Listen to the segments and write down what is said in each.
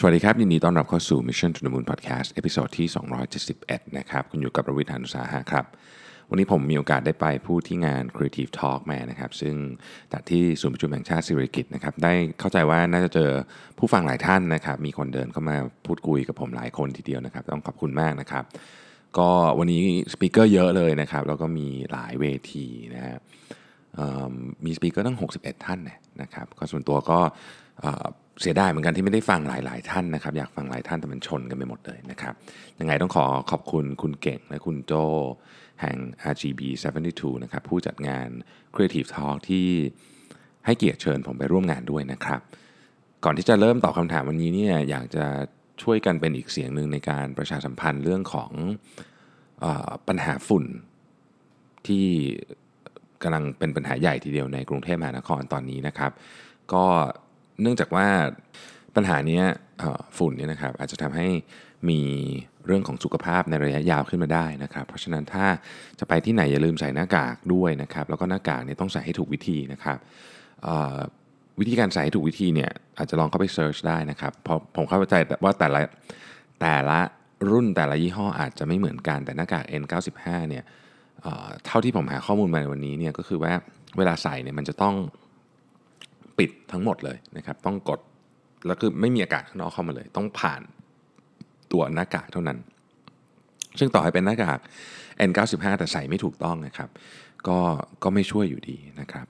สวัสดีครับ ยินดีต้อนรับเข้าสู่ Mission to the Moon Podcast episode ที่ 271 นะครับ คุณอยู่กับรวิศ หาญอุตสาหะครับ วันนี้ผมมีโอกาสได้ไปพูดที่งาน Creative Talk มานะครับ ซึ่งจัดที่ศูนย์ประชุมแห่งชาติสิริกิติ์นะครับ ได้เข้าใจว่าน่าจะเจอผู้ฟังหลายท่านนะครับ มีคนเดินเข้ามาพูดคุยกับผมหลายคนทีเดียวนะครับ ต้องขอบคุณมากนะครับ ก็วันนี้ speaker เยอะเลยนะครับ แล้วก็มีหลายเวทีนะฮะเอิ่มมี speaker ตั้ง 61 ท่านเนี่ยนะครับก็ส่วนตัวก็ เสียดายเหมือนกันที่ไม่ได้ฟังหลาย ๆ ท่านนะครับ อยากฟังหลายท่านแต่มันชนกันไปหมดเลยนะครับ ยังไงต้องขอขอบคุณคุณเก่งและคุณโจแห่ง RGB 72 นะครับ ผู้จัดงาน Creative Talk ที่ให้เกียรติเชิญผมไปร่วมงานด้วยนะครับ ก่อนที่จะเริ่มตอบคำถามวันนี้เนี่ยอยากจะช่วยกันเป็นอีกเสียงหนึ่งในการประชาสัมพันธ์เรื่องของอปัญหาฝุ่นที่กำลังเป็นปัญหาใหญ่ทีเดียวในกรุงเทพมหานครตอนนี้นะครับ ก็ เนื่องจากว่าปัญหานี้ฝุ่นนี่นะครับอาจจะทำให้มีเรื่องของสุขภาพในระยะยาวขึ้นมาได้นะครับ เพราะฉะนั้นถ้าจะไปที่ไหนอย่าลืมใส่หน้ากากด้วยนะครับ แล้วก็หน้ากากเนี่ยต้องใส่ให้ถูกวิธีนะครับวิธีการใส่ให้ถูกวิธีเนี่ยอาจจะลองเข้าไปเซิร์ชได้นะครับเพราะผมเข้าใจว่าแต่ละแต่ละรุ่นแต่ละยี่ห้ออาจจะไม่เหมือนกันแต่หน้ากาก N95 เนี่ยเท่าที่ผมหาข้อมูลมาในวันนี้เนี่ยก็คือว่าเวลาใส่เนี่ยมันจะต้อง ปิดทั้งหมดเลยนะครับ ต้องกดแล้วคือไม่มีอากาศข้างนอกเข้ามาเลย ต้องผ่านตัวหน้ากากเท่านั้น ซึ่งต่อให้เป็นหน้ากาก N95 แต่ใส่ไม่ถูกต้องนะครับ ก็ก็ไม่ช่วยอยู่ดีนะครับ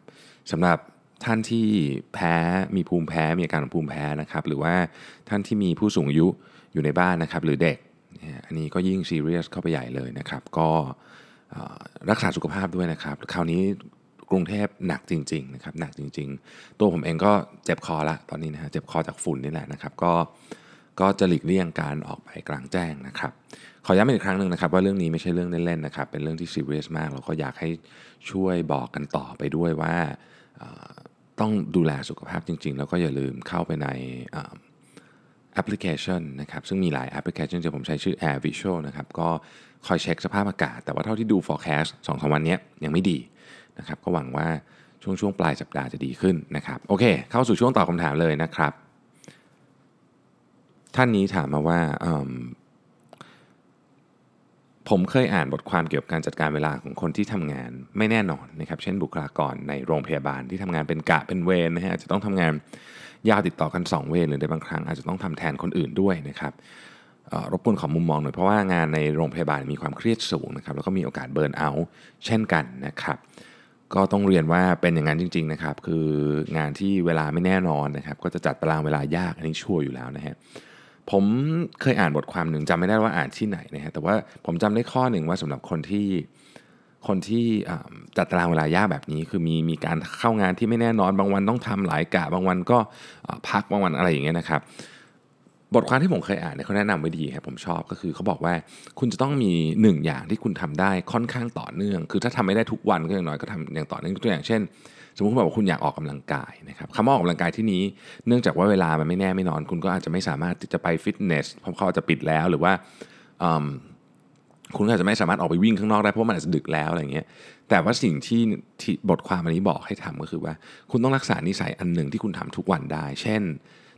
สำหรับท่านที่แพ้มีภูมิแพ้มีอาการของภูมิแพ้นะครับ หรือว่าท่านที่มีผู้สูงอายุอยู่ในบ้านนะครับ หรือเด็กอันนี้ก็ยิ่งซีเรียสเข้าไปใหญ่เลยนะครับ ก็รักษาสุขภาพด้วยนะครับ คราวนี้ กรุงเทพหนักจริงๆนะครับหนักจริง ๆ ตัวผมเองก็เจ็บคอละตอนนี้นะฮะเจ็บคอจากฝุ่นนี่แหละนะครับก็ก็จะหลีกเลี่ยงการออกไปกลางแจ้งนะครับ ขอย้ำอีกครั้งหนึ่งนะครับ ว่าเรื่องนี้ไม่ใช่เรื่องเล่นๆนะครับ เป็นเรื่องที่ซีเรียสมากเราก็อยากให้ช่วยบอกกันต่อไปด้วยว่าต้องดูแลสุขภาพจริง ๆ แล้วก็อย่าลืมเข้าไปในแอปพลิเคชันนะครับ ซึ่งมีหลายแอปพลิเคชันที่ผมใช้ชื่อ Air Visual นะครับ ก็คอยเช็คสภาพอากาศ แต่ว่าเท่าที่ดู forecast 2อสวันนี้ยังไม่ดี นะครับก็หวังว่าช่วงช่วงปลายสัปดาห์จะดีขึ้นนะครับโอเค เข้าสู่ช่วงตอบคำถามเลยนะครับ ท่านนี้ถามมาว่าผมเคยอ่านบทความเกี่ยวกับการจัดการเวลาของคนที่ทำงานไม่แน่นอนนะครับเช่นบุคลากรในโรงพยาบาลที่ทำงานเป็นกะเป็นเวรนะฮะอาจจะต้องทำงานยาวติดต่อกัน 2 เวรหรือในบางครั้งอาจจะต้องทำแทนคนอื่นด้วยนะครับรบกวนขอมุมมองหน่อยเพราะว่างานในโรงพยาบาลมีความเครียดสูงนะครับแล้วก็มีโอกาสเบิร์นเอาท์เช่นกันนะครับ ก็ต้องเรียนว่าเป็นอย่างนั้นจริง ๆนะครับ คืองานที่เวลาไม่แน่นอนนะครับ ก็จะจัดตารางเวลายากอันนี้ชัวร์อยู่แล้วนะฮะผมเคยอ่านบทความหนึ่งจำไม่ได้ว่าอ่านที่ไหนนะฮะแต่ว่าผมจำได้ข้อหนึ่งว่าสำหรับคนที่คนที่จัดตารางเวลายากแบบนี้ คือมีมีการเข้างานที่ไม่แน่นอนบางวันต้องทำหลายกะบางวันก็พักบางวันอะไรอย่างเงี้ยนะครับ บทความที่ผมเคยอ่านเนี่ยเขาแนะนำไว้ดีครับผมชอบก็คือเขาบอกว่าคุณจะต้องมีหนึ่งอย่างที่คุณทำได้ค่อนข้างต่อเนื่อง คือถ้าทำไม่ได้ทุกวันก็อย่างน้อยก็ทำอย่างต่อเนื่องตัวอย่างเช่น สมมติคุณบอกว่าคุณอยากออกกำลังกายนะครับคำว่าออกกำลังกายที่นี้เนื่องจากว่าเวลามันไม่แน่ไม่นอน คุณก็อาจจะไม่สามารถจะไปฟิตเนสเพราะเขาจะปิดแล้วหรือว่าคุณอาจจะไม่สามารถออกไปวิ่งข้างนอกได้เพราะมันอาจจะดึกแล้วอะไรเงี้ย แต่ว่าสิ่งที่ที่บทความอันนี้บอกให้ทำก็คือว่า คุณต้องรักษานิสัยอันหนึ่งที่คุณทำทุกวันได้ เช่น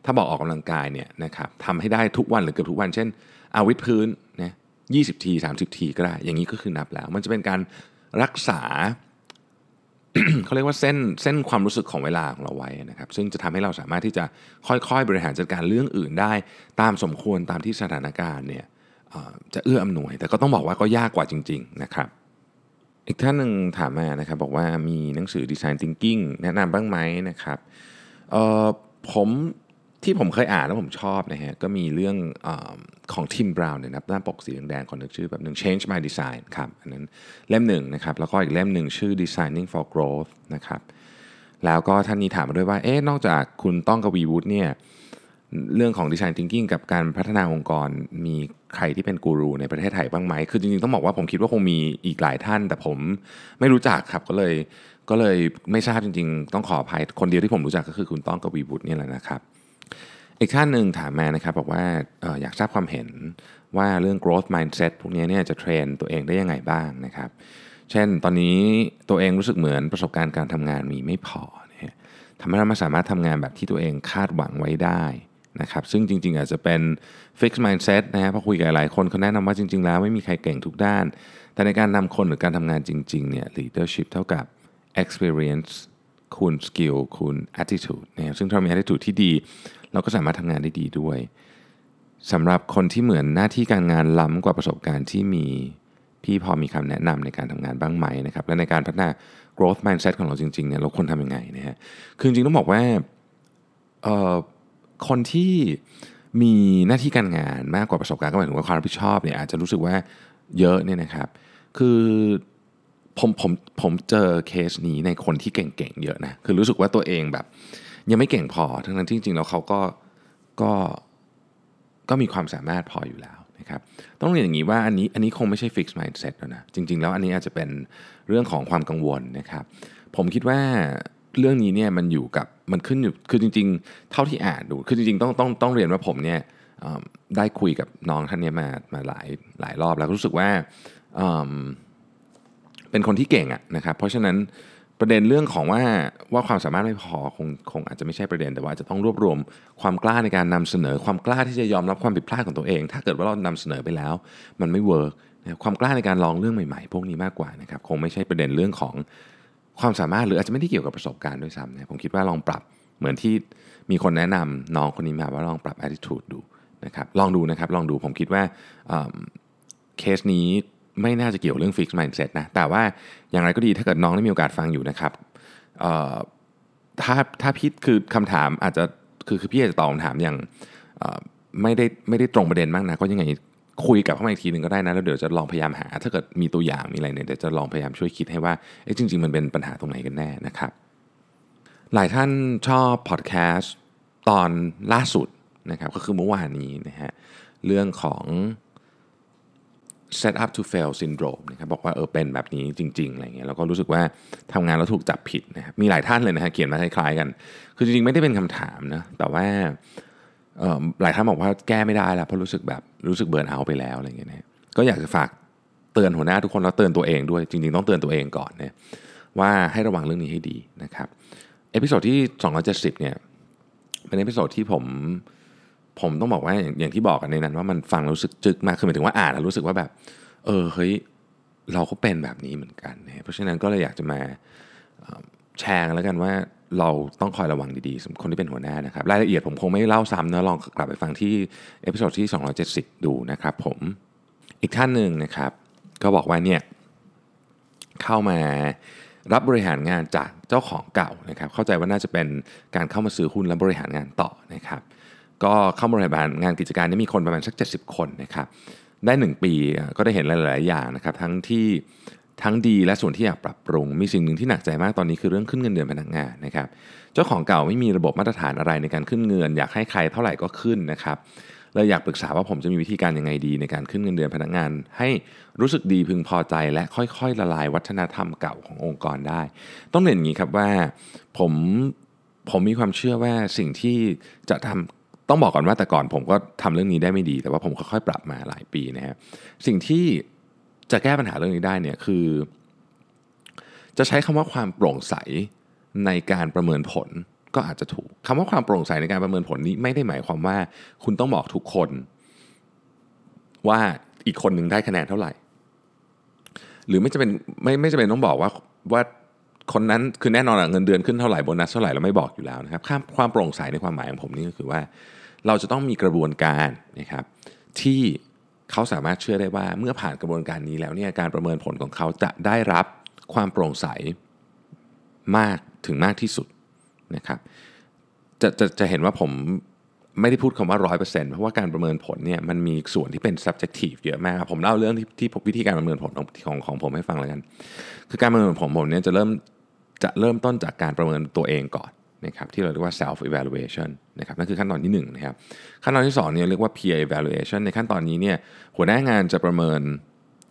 ถ้าบอกออกกำลังกายเนี่ยนะครับทำให้ได้ทุกวันหรือเกือบทุกวัน เช่นเอาวิดพื้นนะยีที 30 ทีก็ได้ อย่างนี้ก็คือนับแล้ว มันจะเป็นการรักษาเขาเรียกว่าเส้นเส้นความรู้สึกของเวลาของเราไว้นะครับ ซึ่งจะทำให้เราสามารถที่จะค่อยๆ บริหารจัดการเรื่องอื่นได้ ตามสมควรตามที่สถานการณ์เนี่ยจะเอื้ออำนวย แต่ก็ต้องบอกว่าก็ยากกว่าจริง ๆ นะครับ อีกท่านหนึ่งถามมานะครับ บอกว่ามีหนังสือ Design Thinking แนะนำบ้างไหมนะครับผม ที่ผมเคยอ่านแล้วผมชอบนะฮะก็มีเรื่องอของทิมบราวน์เนี่ยนะหน้าปกสีแดงๆคนนึกชื่อแบบหนึ่ง Change My Design ครับอันนั้นเล่มหนึ่งนะครับแล้วก็อีกเล่มหนึ่งชื่อ Designing for Growth นะครับแล้วก็ท่านนี้ถามมาด้วยว่าเอ๊ะนอกจากคุณต้องกวีวุฒิเนี่ยเรื่องของ Design Thinking กับการพัฒนาองค์กรมีใครที่เป็นกูรูในประเทศไทยบ้างไหม คือจริงๆ ต้องบอกว่าผมคิดว่าคงมีอีกหลายท่าน แต่ผมไม่รู้จักครับก็เลยก็เลยไม่ทราบจริง ๆ ต้องขออภัยคนเดียวที่ผมรู้จักก็คือคุณต้องกวีบุตรนี่แหละนะครับ อีกท่านหนึ่งถามมานะครับบอกว่าอออยากทราบความเห็นว่าเรื่อง growth mindset พวกนี้เนี่ยจะเทรนตัวเองได้ยังไงบ้างนะครับ เช่นตอนนี้ตัวเองรู้สึกเหมือนประสบการณ์การทำงานมีไม่พอนะฮะทำให้เราไม่สามารถทำงานแบบที่ตัวเองคาดหวังไว้ได้นะครับ ซึ่งจริง ๆ อาจจะเป็น fixed mindset นะฮะพอคุยกับหลายคนเขาแนะนำว่าจริง ๆ แล้วไม่มีใครเก่งทุกด้าน แต่ในการนำคนหรือการทำงานจริง ๆ เนี่ย leadership เท่ากับ experience คูณ skill คูณ attitude นะครับซึ่งถ้ามี attitude ที่ดี เราก็สามารถทำงานได้ดีด้วยสำหรับคนที่เหมือนหน้าที่การงานล้ำกว่าประสบการณ์ที่มีพี่พอมีคำแนะนำในการทำงานบ้างไหมนะครับและในการพัฒนา growth mindset ของเราจริงๆเนี่ยเราควรทำยังไงนะฮะคือจริงต้องบอกว่าคนที่มีหน้าที่การงานมากกว่าประสบการณ์ก็หมายถึงว่าความรับผิดชอบเนี่ยอาจจะรู้สึกว่าเยอะเนี่ยนะครับ คือผมผมผมเจอเคสนี้ในคนที่เก่งๆเยอะนะคือรู้สึกว่าตัวเองแบบ ยังไม่เก่งพอ ทั้งนั้นที่จริงๆแล้วเขาก็ก็ก็มีความสามารถพออยู่แล้วนะครับต้องเรียนอย่างนี้ว่าอันนี้อันนี้คงไม่ใช่ fixed mindset แล้วนะจริง ๆ แล้วอันนี้อาจจะเป็นเรื่องของความกังวลนะครับ ผมคิดว่าเรื่องนี้เนี่ยมันอยู่กับมันขึ้นอยู่คือจริง ๆ เท่าที่อ่านดูคือจริงๆต้องต้องต้องเรียนว่าผมเนี่ยได้คุยกับน้องท่านนี้มามาหลายหลายรอบแล้วรู้สึกว่าเป็นคนที่เก่งอะนะครับเพราะฉะนั้น ประเด็นเรื่องของว่าว่าความสามารถไม่พอคงคงอาจจะไม่ใช่ประเด็นแต่ว่าจะต้องรวบรวมความกล้าในการนำเสนอ ความกล้าที่จะยอมรับความผิดพลาดของตัวเอง ถ้าเกิดว่าเรานำเสนอไปแล้ว มันไม่เวิร์กความกล้าในการลองเรื่องใหม่ๆ พวกนี้มากกว่านะครับคงไม่ใช่ประเด็นเรื่องของความสามารถหรืออาจจะไม่ได้เกี่ยวกับประสบการณ์ด้วยซ้ำนะผมคิดว่าลองปรับเหมือนที่มีคนแนะนำน้องคนนี้มาว่าลองปรับ attitude ดูนะครับลองดูนะครับลองดูผมคิดว่าเคสนี้ ไม่น่าจะเกี่ยวเรื่อง fixed mindset นะ แต่ว่าอย่างไรก็ดีถ้าเกิดน้องได้มีโอกาสฟังอยู่นะครับถ้าถ้าพี่คือคำถามอาจจะคือคือพี่อาจจะตอบคำถามอย่างไม่ได้ไม่ได้ตรงประเด็นมากนะก็ยังไงคุยกับเขามาอีกทีหนึ่งก็ได้นะแล้วเดี๋ยวจะลองพยายามหา ถ้าเกิดมีตัวอย่างมีอะไรเนี่ยเดี๋ยวจะลองพยายามช่วยคิดให้ว่าเอ๊ะจริง ๆ มันเป็นปัญหาตรงไหนกันแน่นะครับ หลายท่านชอบพอดแคสต์ตอนล่าสุดนะครับก็คือเมื่อวานนี้นะฮะเรื่องของ set up to fail syndrome นะครับบอกว่าเออเป็นแบบนี้จริงๆอะไรเงี้ยแล้วก็รู้สึกว่าทำงานแล้วถูกจับผิดนะครับมีหลายท่านเลยนะฮะเขียนมาคล้ายๆกัน คือจริงๆไม่ได้เป็นคำถามนะแต่ว่าหลายท่านบอกว่าแก้ไม่ได้แล้วเพราะรู้สึกแบบรู้สึก burnout ไปแล้วอะไรเงี้ยนะก็อยากจะฝากเตือนหัวหน้าทุกคนแล้วเตือนตัวเองด้วยจริงๆต้องเตือนตัวเองก่อนเนี่ยว่าให้ระวังเรื่องนี้ให้ดีนะครับ episode ที่270เนี่ยเป็น episode ที่ผม ผมต้องบอกว่าอย่างที่บอกกันในนั้น ว่ามันฟังรู้สึกจึกมากคือหมายถึงว่าอ่านแล้วรู้สึกว่าแบบ เออเฮ้ยเราก็เป็นแบบนี้เหมือนกันนะเพราะฉะนั้นก็เลยอยากจะมาแชร์กันแล้วกันว่าเราต้องคอยระวังดีๆสำหรับคนที่เป็นหัวหน้านะครับ รายละเอียดผมคงไม่เล่าซ้ำนะลองกลับไปฟังที่ episode ที่ 270 ดูนะครับผมอีกท่านหนึ่งนะครับ ก็บอกว่าเนี่ยเข้ามารับบริหารงานจากเจ้าของเก่านะครับ เข้าใจว่าน่าจะเป็นการเข้ามาซื้อหุ้นและบริหารงานต่อนะครับ ก็เข้ามาบริหารงานกิจการนี้มีคนประมาณสัก 70 คนนะครับ ได้ 1 ปีก็ได้เห็นหลาย ๆ อย่างนะครับ ทั้งที่ทั้งดีและส่วนที่อยากปรับปรุง มีสิ่งหนึ่งที่หนักใจมากตอนนี้คือเรื่องขึ้นเงินเดือนพนักงานนะครับ เจ้าของเก่าไม่มีระบบมาตรฐานอะไรในการขึ้นเงิน อยากให้ใครเท่าไหร่ก็ขึ้นนะครับเลยอยากปรึกษาว่าผมจะมีวิธีการยังไงดี ในการขึ้นเงินเดือนพนักงาน ให้รู้สึกดีพึงพอใจ และค่อยๆ ละลายวัฒนธรรมเก่าขององค์กรได้ ต้องเรียนอย่างนี้ครับว่าผมผมมีความเชื่อว่าสิ่งที่จะทำ ต้องบอกก่อนว่าแต่ก่อนผมก็ทำเรื่องนี้ได้ไม่ดี แต่ว่าผมค่อยๆปรับมาหลายปีนะฮะสิ่งที่จะแก้ปัญหาเรื่องนี้ได้เนี่ยคือ จะใช้คำว่าความโปร่งใสในการประเมินผลก็อาจจะถูกคำว่าความโปร่งใสในการประเมินผลนี้ไม่ได้หมายความว่า คุณต้องบอกทุกคน ว่าอีกคนหนึ่งได้คะแนนเท่าไหร่ หรือไม่จะเป็นไม่ไม่จะเป็นต้องบอกว่าว่าคนนั้นคือแน่นอนเงินเดือนขึ้นเท่าไหร่โบนัสเท่าไหร่เราไม่บอกอยู่แล้วนะครับความโปร่งใสในความหมายของผมนี่ก็คือว่า เราจะต้องมีกระบวนการนะครับที่เขาสามารถเชื่อได้ว่าเมื่อผ่านกระบวนการนี้แล้วเนี่ยการประเมินผลของเขาจะได้รับความโปร่งใสมากถึงมากที่สุดนะครับจะจะจะเห็นว่าผมไม่ได้พูดคำว่าร้อยเปอร์เซ็นต์เพราะว่าการประเมินผลเนี่ยมันมีส่วนที่เป็น subjective เยอะมากผมเล่าเรื่องที่ที่วิธีการประเมินผลของของของผมให้ฟังเลยกัน คือการประเมินผลผมเนี่ยจะเริ่มจะเริ่มต้นจากการประเมินตัวเองก่อน นะครับที่เราเรียกว่า self evaluation นะครับนั่นคือขั้นตอนที่1นะครับขั้นตอนที่2เนี่ยเรียกว่า peer evaluation ในขั้นตอนนี้เนี่ยหัวหน้างานจะประเมิน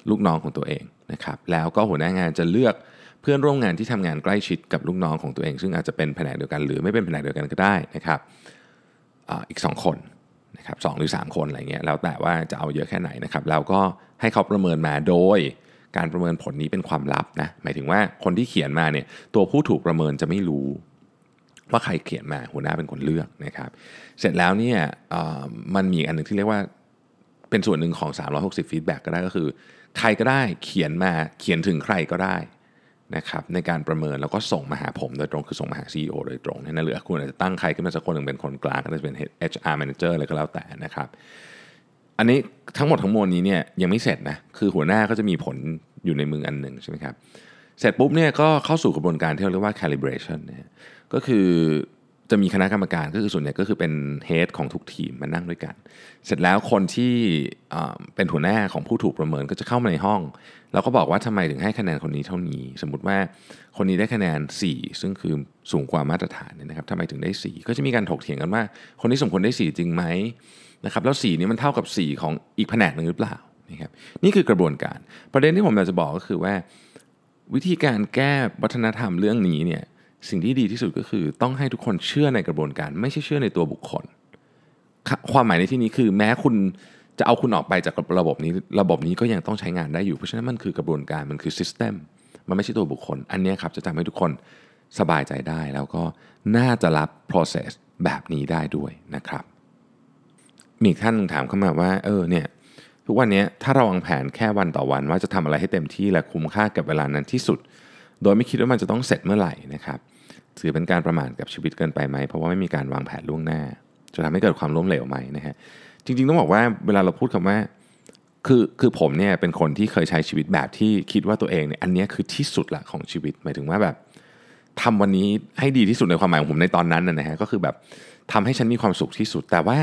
ลูกน้องของตัวเองนะครับแล้วก็หัวหน้างานจะเลือกเพื่อนร่วมงานที่ทำงานใกล้ชิดกับลูกน้องของตัวเอง ซึ่งอาจจะเป็นแผนกเดียวกัน หรือไม่เป็นแผนกเดียวกันก็ได้นะครับออีก 2 คนนะครับสหรือ 3 คนอะไรเงี้ยแล้วแต่ว่าจะเอาเยอะแค่ไหนนะครับแล้วก็ให้เขาประเมินมาโดยการประเมินผลนี้เป็นความลับนะหมายถึงว่าคนที่เขียนมาเนี่ยตัวผู้ถูกประเมินจะไม่รู้ ว่าใครเขียนมาหัวหน้าเป็นคนเลือกนะครับ เสร็จแล้วเนี่ยมันมีอันหนึ่งที่เรียกว่าเป็นส่วนหนึ่งของ 360 feedback ก็ได้ก็คือ ใครก็ได้เขียนมาเขียนถึงใครก็ได้นะครับในการประเมินแล้วก็ส่งมาหาผมโดยตรงคือส่งมาหา CEO โดยตรงนั่นหรือคุณอาจจะตั้งใครขึ้นมาสักคนหนึ่งเป็นคนกลางก็จะเป็น HR manager อะไรก็แล้วแต่นะครับ อันนี้ทั้งหมดทั้งมวลนี้เนี่ยยังไม่เสร็จนะคือหัวหน้าก็จะมีผลอยู่ในมืออันหนึ่งใช่ไหมครับ เสร็จปุ๊บเนี่ยก็เข้าสู่กระบวนการที่เรียกว่า calibration นะก็คือจะมีคณะกรรมการก็คือส่วนใหญ่ก็คือเป็นเฮดของทุกทีมมานั่งด้วยกัน เสร็จแล้วคนที่เป็นหัวหน้าของผู้ถูกประเมินก็จะเข้ามาในห้อง แล้วก็บอกว่าทำไมถึงให้คะแนนคนนี้เท่านี้ สมมติว่าคนนี้ได้คะแนน 4 ซึ่งคือสูงกว่ามาตรฐานเนี่ยนะครับทำไมถึงได้ 4 ก็จะมีการถกเถียงกันว่า คนที่สมควรได้ 4 จริงไหมนะครับแล้ว4นี้มันเท่ากับ 4 ของอีกแผนกหนึ่งหรือเปล่านะครับนี่คือกระบวนการ ประเด็นที่ผมอยากจะบอกก็คือว่า วิธีการแก้วัฒนธรรมเรื่องนี้เนี่ยสิ่งที่ดีที่สุดก็คือต้องให้ทุกคนเชื่อในกระบวนการ ไม่ใช่เชื่อในตัวบุคคล ความหมายในที่นี้คือแม้คุณจะเอาคุณออกไปจากระบบนี้ ระบบนี้ก็ยังต้องใช้งานได้อยู่ เพราะฉะนั้นมันคือกระบวนการมันคือ system มันไม่ใช่ตัวบุคคล อันนี้ครับจะทำให้ทุกคนสบายใจได้ แล้วก็น่าจะรับ process แบบนี้ได้ด้วยนะครับ มีท่านถามเข้ามาว่าเออเนี่ย ทุกวันนี้ถ้าเราวางแผนแค่วันต่อวัน ว่าจะทำอะไรให้เต็มที่และคุ้มค่ากับเวลานั้นที่สุด โดยไม่คิดว่ามันจะต้องเสร็จเมื่อไหร่นะครับถือเป็นการประมาทกับชีวิตเกินไปไหม เพราะว่าไม่มีการวางแผนล่วงหน้า จะทำให้เกิดความล้มเหลวไหมนะฮะจริง ๆ ต้องบอกว่าเวลาเราพูดคำว่าคือคือผมเนี่ยเป็นคนที่เคยใช้ชีวิตแบบที่คิดว่าตัวเองเนี่ยอันนี้คือที่สุดละของชีวิตหมายถึงว่าแบบทำวันนี้ให้ดีที่สุดในความหมายของผมในตอนนั้นนะฮะก็คือแบบทำให้ฉันมีความสุขที่สุด แต่ว่า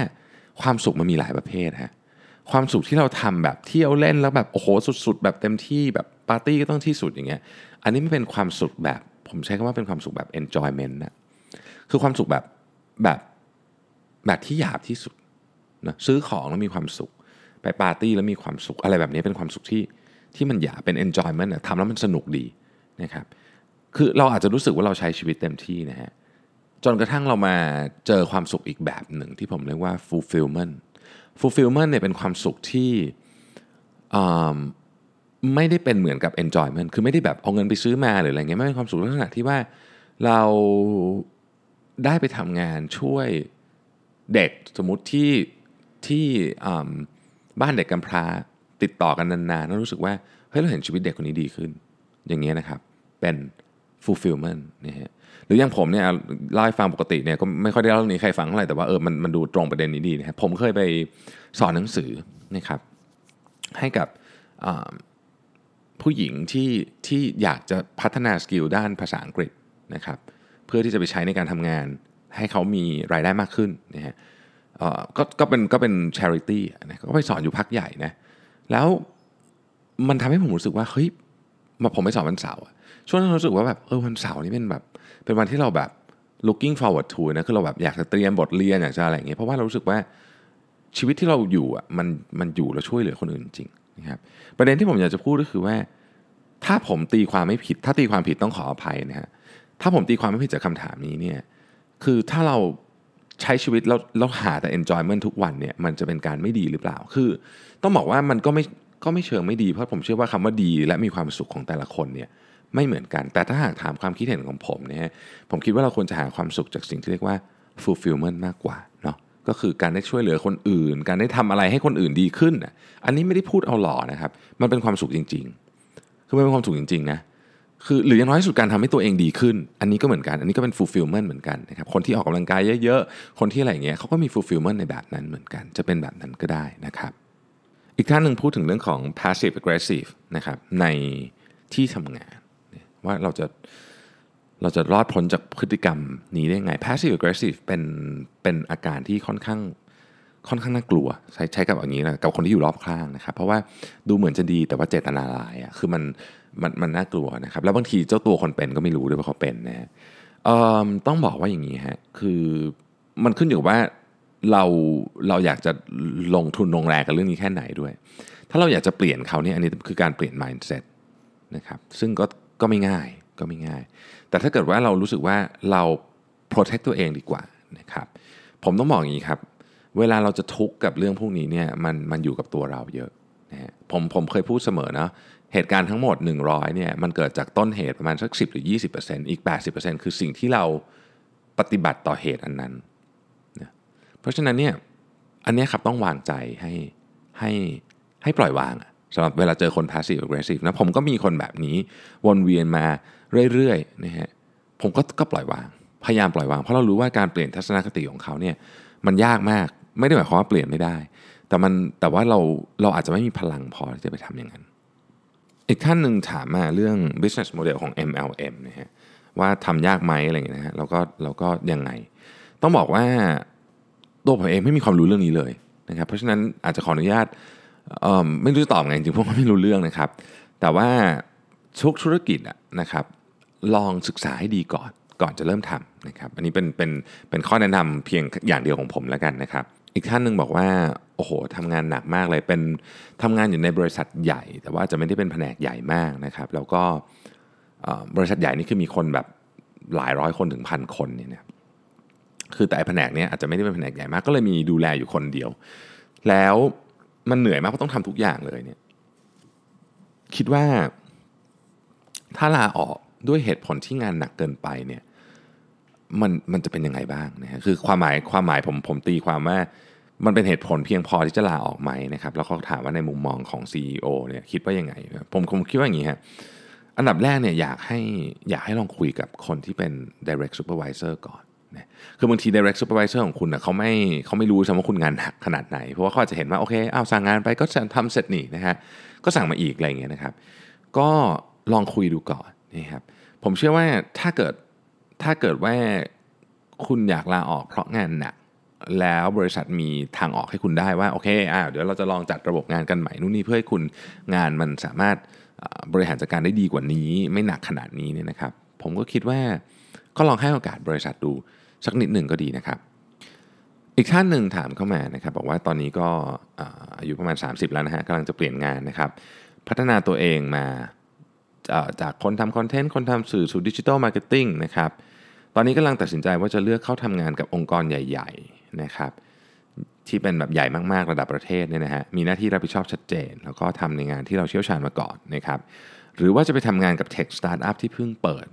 ความสุขมันมีหลายประเภทฮะ ความสุขที่เราทำแบบเที่ยวเล่นแล้วแบบโอ้โหสุด ๆ แบบเต็มที่แบบปาร์ตี้ก็ต้องที่สุดอย่างเงี้ย อันนี้ไม่เป็นความสุขแบบ ผมใช้คำว่าเป็นความสุขแบบ enjoyment นะคือความสุขแบบแบบแบบที่หยาบที่สุดนะซื้อของแล้วมีความสุข ไปปาร์ตี้แล้วมีความสุข อะไรแบบนี้เป็นความสุขที่ที่มันหยาบเป็น enjoyment นะทำแล้วมันสนุกดีนะครับ คือเราอาจจะรู้สึกว่าเราใช้ชีวิตเต็มที่นะฮะจนกระทั่งเรามาเจอความสุขอีกแบบหนึ่งที่ผมเรียกว่า fulfillment fulfillment เนี่ยเป็นความสุขที่ไม่ได้เป็นเหมือนกับ enjoyment คือไม่ได้แบบเอาเงินไปซื้อมาหรืออะไรเงี้ยไม่เป็นความสุขลักษณะที่ว่าเราได้ไปทำงานช่วยเด็กสมมติที่ที่บ้านเด็กกำพร้าติดต่อกันนานๆแล้วรู้สึกว่าเฮ้ยเราเห็นชีวิตเด็กคนนี้ดีขึ้น อย่างเงี้ยนะครับเป็น fulfillment นะฮะ หรืออย่างผมเนี่ยเล่าให้ฟังปกติเนี่ยก็ไม่ค่อยได้เล่าเรื่องนี้ใครฟังเท่าไหร่แต่ว่าเออมันมันดูตรงประเด็นนี้ดีนะครับผมเคยไปสอนหนังสือนะครับให้กับผู้หญิงที่ที่อยากจะพัฒนาสกิลด้านภาษาอังกฤษนะครับเพื่อที่จะไปใช้ในการทำงาน ให้เขามีรายได้มากขึ้นนะฮะก็ก็เป็นก็เป็น charity นะก็ไปสอนอยู่พักใหญ่นะแล้วมันทำให้ผมรู้สึกว่าเฮ้ยมาผมไปสอนวันเสาร์ช่วงนั้นรู้สึกว่าแบบเออวันเสาร์นี่เป็นแบบ เป็นวันที่เราแบบ looking forward to นะคือเราแบบอยากจะเตรียมบทเรียนอยากจะอะไรอย่างเงี้ยเพราะว่าเรารู้สึกว่าชีวิตที่เราอยู่อะมันมันอยู่แล้วช่วยเหลือคนอื่นจริงนะครับประเด็นที่ผมอยากจะพูดก็คือว่า ถ้าผมตีความไม่ผิด ถ้าตีความผิดต้องขออภัยนะฮะถ้าผมตีความไม่ผิดจากคำถามนี้เนี่ยคือถ้าเราใช้ชีวิตแล้วแล้วหาแต่ enjoyment ทุกวันเนี่ยมันจะเป็นการไม่ดีหรือเปล่า คือต้องบอกว่ามันก็ไม่ก็ไม่เชิงไม่ดีเพราะผมเชื่อว่าคำว่าดีและมีความสุขของแต่ละคนเนี่ย ไม่เหมือนกัน แต่ถ้าหากถามความคิดเห็นของผมเนี่ยผมคิดว่าเราควรจะหาความสุขจากสิ่งที่เรียกว่า fulfillment มากกว่าเนาะก็คือการได้ช่วยเหลือคนอื่น การได้ทำอะไรให้คนอื่นดีขึ้น อันนี้ไม่ได้พูดเอาหล่อนะครับ มันเป็นความสุขจริง ๆ คือมันเป็นความสุขจริงๆนะคือหรืออย่างน้อยที่สุดการทำให้ตัวเองดีขึ้น อันนี้ก็เหมือนกัน อันนี้ก็เป็น fulfillment เหมือนกันนะครับคนที่ออกกำลังกายเยอะๆ คนที่อะไรเงี้ยเขาก็มี fulfillment ในแบบนั้นเหมือนกัน จะเป็นแบบนั้นก็ได้นะครับ อีกท่านหนึ่งพูดถึงเรื่องของ passive aggressive นะครับในที่ทำงาน ว่าเราจะเราจะรอดพ้นจากพฤติกรรมนี้ได้ไง passive aggressive เป็นเป็นอาการที่ค่อนข้างค่อนข้างน่ากลัว ใช้ใช้กับอย่างนี้นะกับคนที่อยู่รอบข้างนะครับเพราะว่าดูเหมือนจะดีแต่ว่าเจตนาลายอะคือมันมันมันน่ากลัวนะครับแล้วบางทีเจ้าตัวคนเป็นก็ไม่รู้ด้วยว่าเขาเป็นนะต้องบอกว่าอย่างนี้ฮะคือมันขึ้นอยู่ว่าเราเราอยากจะลงทุนลงแรงกับเรื่องนี้แค่ไหนด้วย ถ้าเราอยากจะเปลี่ยนเขาเนี่ยอันนี้คือการเปลี่ยน mindset นะครับซึ่งก็ ก็ไม่ง่ายก็ไม่ง่าย แต่ถ้าเกิดว่าเรารู้สึกว่าเรา protect ตัวเองดีกว่านะครับผมต้องบอกอย่างนี้ครับ เวลาเราจะทุกข์กับเรื่องพวกนี้เนี่ยมันมันอยู่กับตัวเราเยอะนะผมผมเคยพูดเสมอนะเหตุการณ์ทั้งหมด 100เนี่ยมันเกิดจากต้นเหตุประมาณสัก 10 หรือ 20%อีก 80%คือสิ่งที่เราปฏิบัติต่อเหตุอันนั้นนะเพราะฉะนั้นเนี่ยอันนี้ครับต้องวางใจให้ให้ให้ปล่อยวางอะ สำหรับเวลาเจอคน passive aggressive นะผมก็มีคนแบบนี้วนเวียนมาเรื่อยๆนะฮะผมก็ก็ปล่อยวาง พยายามปล่อยวาง เพราะเรารู้ว่าการเปลี่ยนทัศนคติของเขาเนี่ยมันยากมากไม่ได้หมายความว่าเปลี่ยนไม่ได้ แต่มันแต่ว่าเราเราอาจจะไม่มีพลังพอที่จะไปทำอย่างนั้น อีกท่านหนึ่งถามมาเรื่อง business model ของ MLM นะฮะว่าทำยากไหมอะไรอย่างเงี้ยนะฮะแล้วก็แล้วก็ยังไง ต้องบอกว่าตัวผมเองไม่มีความรู้เรื่องนี้เลยนะครับเพราะฉะนั้นอาจจะขออนุญาต ไม่รู้จะตอบไงจริงๆพว่าไม่รู้เรื่องนะครับ แต่ว่าทุกธุรกิจนะครับ ลองศึกษาให้ดีก่อนก่อนจะเริ่มทำนะครับ อันนี้เป็นเป็นเป็นข้อแนะนำเพียงอย่างเดียวของผมแล้วกันนะครับ อีกท่านหนึ่งบอกว่าโอ้โหทำงานหนักมากเลยเป็นทำงานอยู่ในบริษัทใหญ่ แต่ว่าจะไม่ได้เป็นแผนกใหญ่มากนะครับแล้วก็บริษัทใหญ่นี่คือมีคนแบบหลายร้อยคนถึงพันคนเนี่ยนะคือแต่แผนกเนี้ยอาจจะไม่ได้เป็นแผนกใหญ่มากก็เลยมีดูแลอยู่คนเดียว แล้ว มันเหนื่อยมากเพราะต้องทำทุกอย่างเลยเนี่ย คิดว่า ถ้าลาออกด้วยเหตุผลที่งานหนักเกินไปเนี่ย มันมันจะเป็นยังไงบ้างนะฮะคือความหมายความหมายผมผมตีความว่ามันเป็นเหตุผลเพียงพอที่จะลาออกไหมนะครับ แล้วเขาถามว่าในมุมมองของ CEO เนี่ยคิดว่ายังไง ผมผมคิดว่าอย่างนี้ฮะอันดับแรกเนี่ยอยากให้อยากให้ลองคุยกับคนที่เป็น direct supervisor ก่อน นะคือบางที direct supervisor ของคุณนะเขาไม่เขาไม่รู้ใช่ไหมว่าคุณงานหนักขนาดไหน เพราะว่าเขาอาจจะเห็นว่าโอเคเอาสั่งงานไปก็ทำเสร็จนี่นะฮะก็สั่งมาอีกอะไรเงี้ยนะครับ ก็ลองคุยดูก่อนนะครับผมเชื่อว่าถ้าเกิดถ้าเกิดว่าคุณอยากลาออกเพราะงานหนักแล้วบริษัทมีทางออกให้คุณได้ว่าโอเคอ่าเดี๋ยวเราจะลองจัดระบบงานกันใหม่นู่นนี่เพื่อให้คุณงานมันสามารถบริหารจัดการได้ดีกว่านี้ ไม่หนักขนาดนี้เนี่ยนะครับ ผมก็คิดว่าก็ลองให้โอกาสบริษัทดู สักนิดหนึ่งก็ดีนะครับ อีกท่านหนึ่งถามเข้ามานะครับ บอกว่าตอนนี้ก็อายุประมาณ 30 แล้วนะฮะกำลังจะเปลี่ยนงานนะครับ พัฒนาตัวเองมาจากคนทำ content คนทำสื่อสู่ digital marketing นะครับตอนนี้กำลังตัดสินใจว่าจะเลือกเข้าทำงานกับองค์กรใหญ่ ๆนะครับ ที่เป็นแบบใหญ่มากๆระดับประเทศเนี่ยนะฮะมีหน้าที่รับผิดชอบชัดเจน แล้วก็ทำในงานที่เราเชี่ยวชาญมาก่อนนะครับหรือว่าจะไปทำงานกับ tech startup ที่เพิ่งเปิด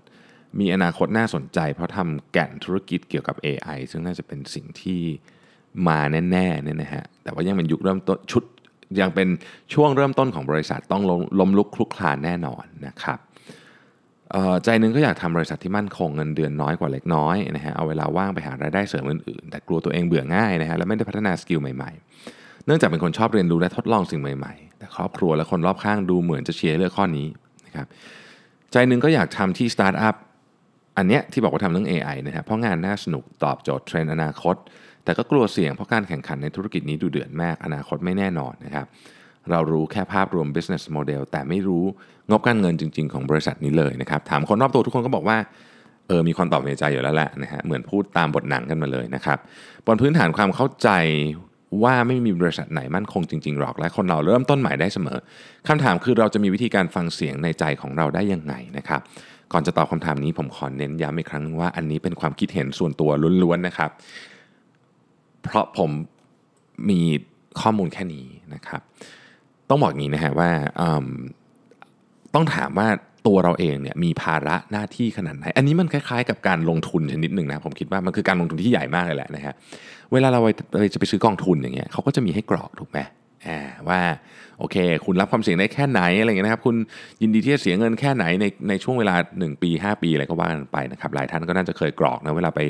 มีอนาคตน่าสนใจ เพราะทำแก่นธุรกิจเกี่ยวกับ AI ซึ่งน่าจะเป็นสิ่งที่มาแน่ๆเนี่ยนะฮะแต่ว่ายังเป็นยุคเริ่มต้นชุดยังเป็นช่วงเริ่มต้นของบริษัทต้องล้มล้มลุกคลุกคลานแน่นอนนะครับใจหนึ่งก็อยากทำบริษัทที่มั่นคงเงินเดือนน้อยกว่าเล็กน้อยนะฮะเอาเวลาว่างไปหารายได้เสริมอื่นๆ แต่กลัวตัวเองเบื่อง่ายนะฮะและไม่ได้พัฒนา skill ใหม่ๆ เนื่องจากเป็นคนชอบเรียนรู้และทดลองสิ่งใหม่ๆ แต่ครอบครัวและคนรอบข้างดูเหมือนจะเชียร์เลือกข้อนี้นะครับใจหนึ่งก็อยากทำที่สตาร์ทอัพ อันเนี้ยที่บอกว่าทำเรื่อง AI นะฮะเพราะงานน่าสนุกตอบโจทย์เทรนด์อนาคต แต่ก็กลัวเสี่ยงเพราะการแข่งขันในธุรกิจนี้ดูเดือดมากอนาคตไม่แน่นอนนะครับเรารู้แค่ภาพรวม business model แต่ไม่รู้งบการเงินจริง ๆ ของบริษัทนี้เลยนะครับถามคนรอบตัวทุกคนก็บอกว่าเออมีความตอบในใจอยู่แล้วแหละนะฮะเหมือนพูดตามบทหนังกันมาเลยนะครับบนพื้นฐานความเข้าใจว่าไม่มีบริษัทไหนมั่นคงจริงๆหรอกและคนเราเริ่มต้นใหม่ได้เสมอคำถามคือเราจะมีวิธีการฟังเสียงในใจของเราได้ยังไงนะครับ ก่อนจะตอบคำถามนี้ผมขอเน้นย้ำอีกครั้งนึงว่าอันนี้เป็นความคิดเห็นส่วนตัวล้วนๆนะครับ เพราะผมมีข้อมูลแค่นี้นะครับ ต้องบอกอย่างนี้นะฮะว่าต้องถามว่าตัวเราเองเนี่ยมีภาระหน้าที่ขนาดไหน อันนี้มันคล้ายๆกับการลงทุนชนิดหนึ่งนะผมคิดว่ามันคือการลงทุนที่ใหญ่มากเลยแหละนะฮะเวลาเราไปจะไปซื้อกองทุนอย่างเงี้ยเขาก็จะมีให้กรอกถูกไหม ว่าโอเค คุณรับความเสี่ยงได้แค่ไหนอะไรเงี้ยนะครับ คุณยินดีที่จะเสียเงินแค่ไหนในในช่วงเวลา 1 ปี 5 ปีอะไรก็ว่ากันไปนะครับ หลายท่านก็น่าจะเคยกรอกนะเวลาไป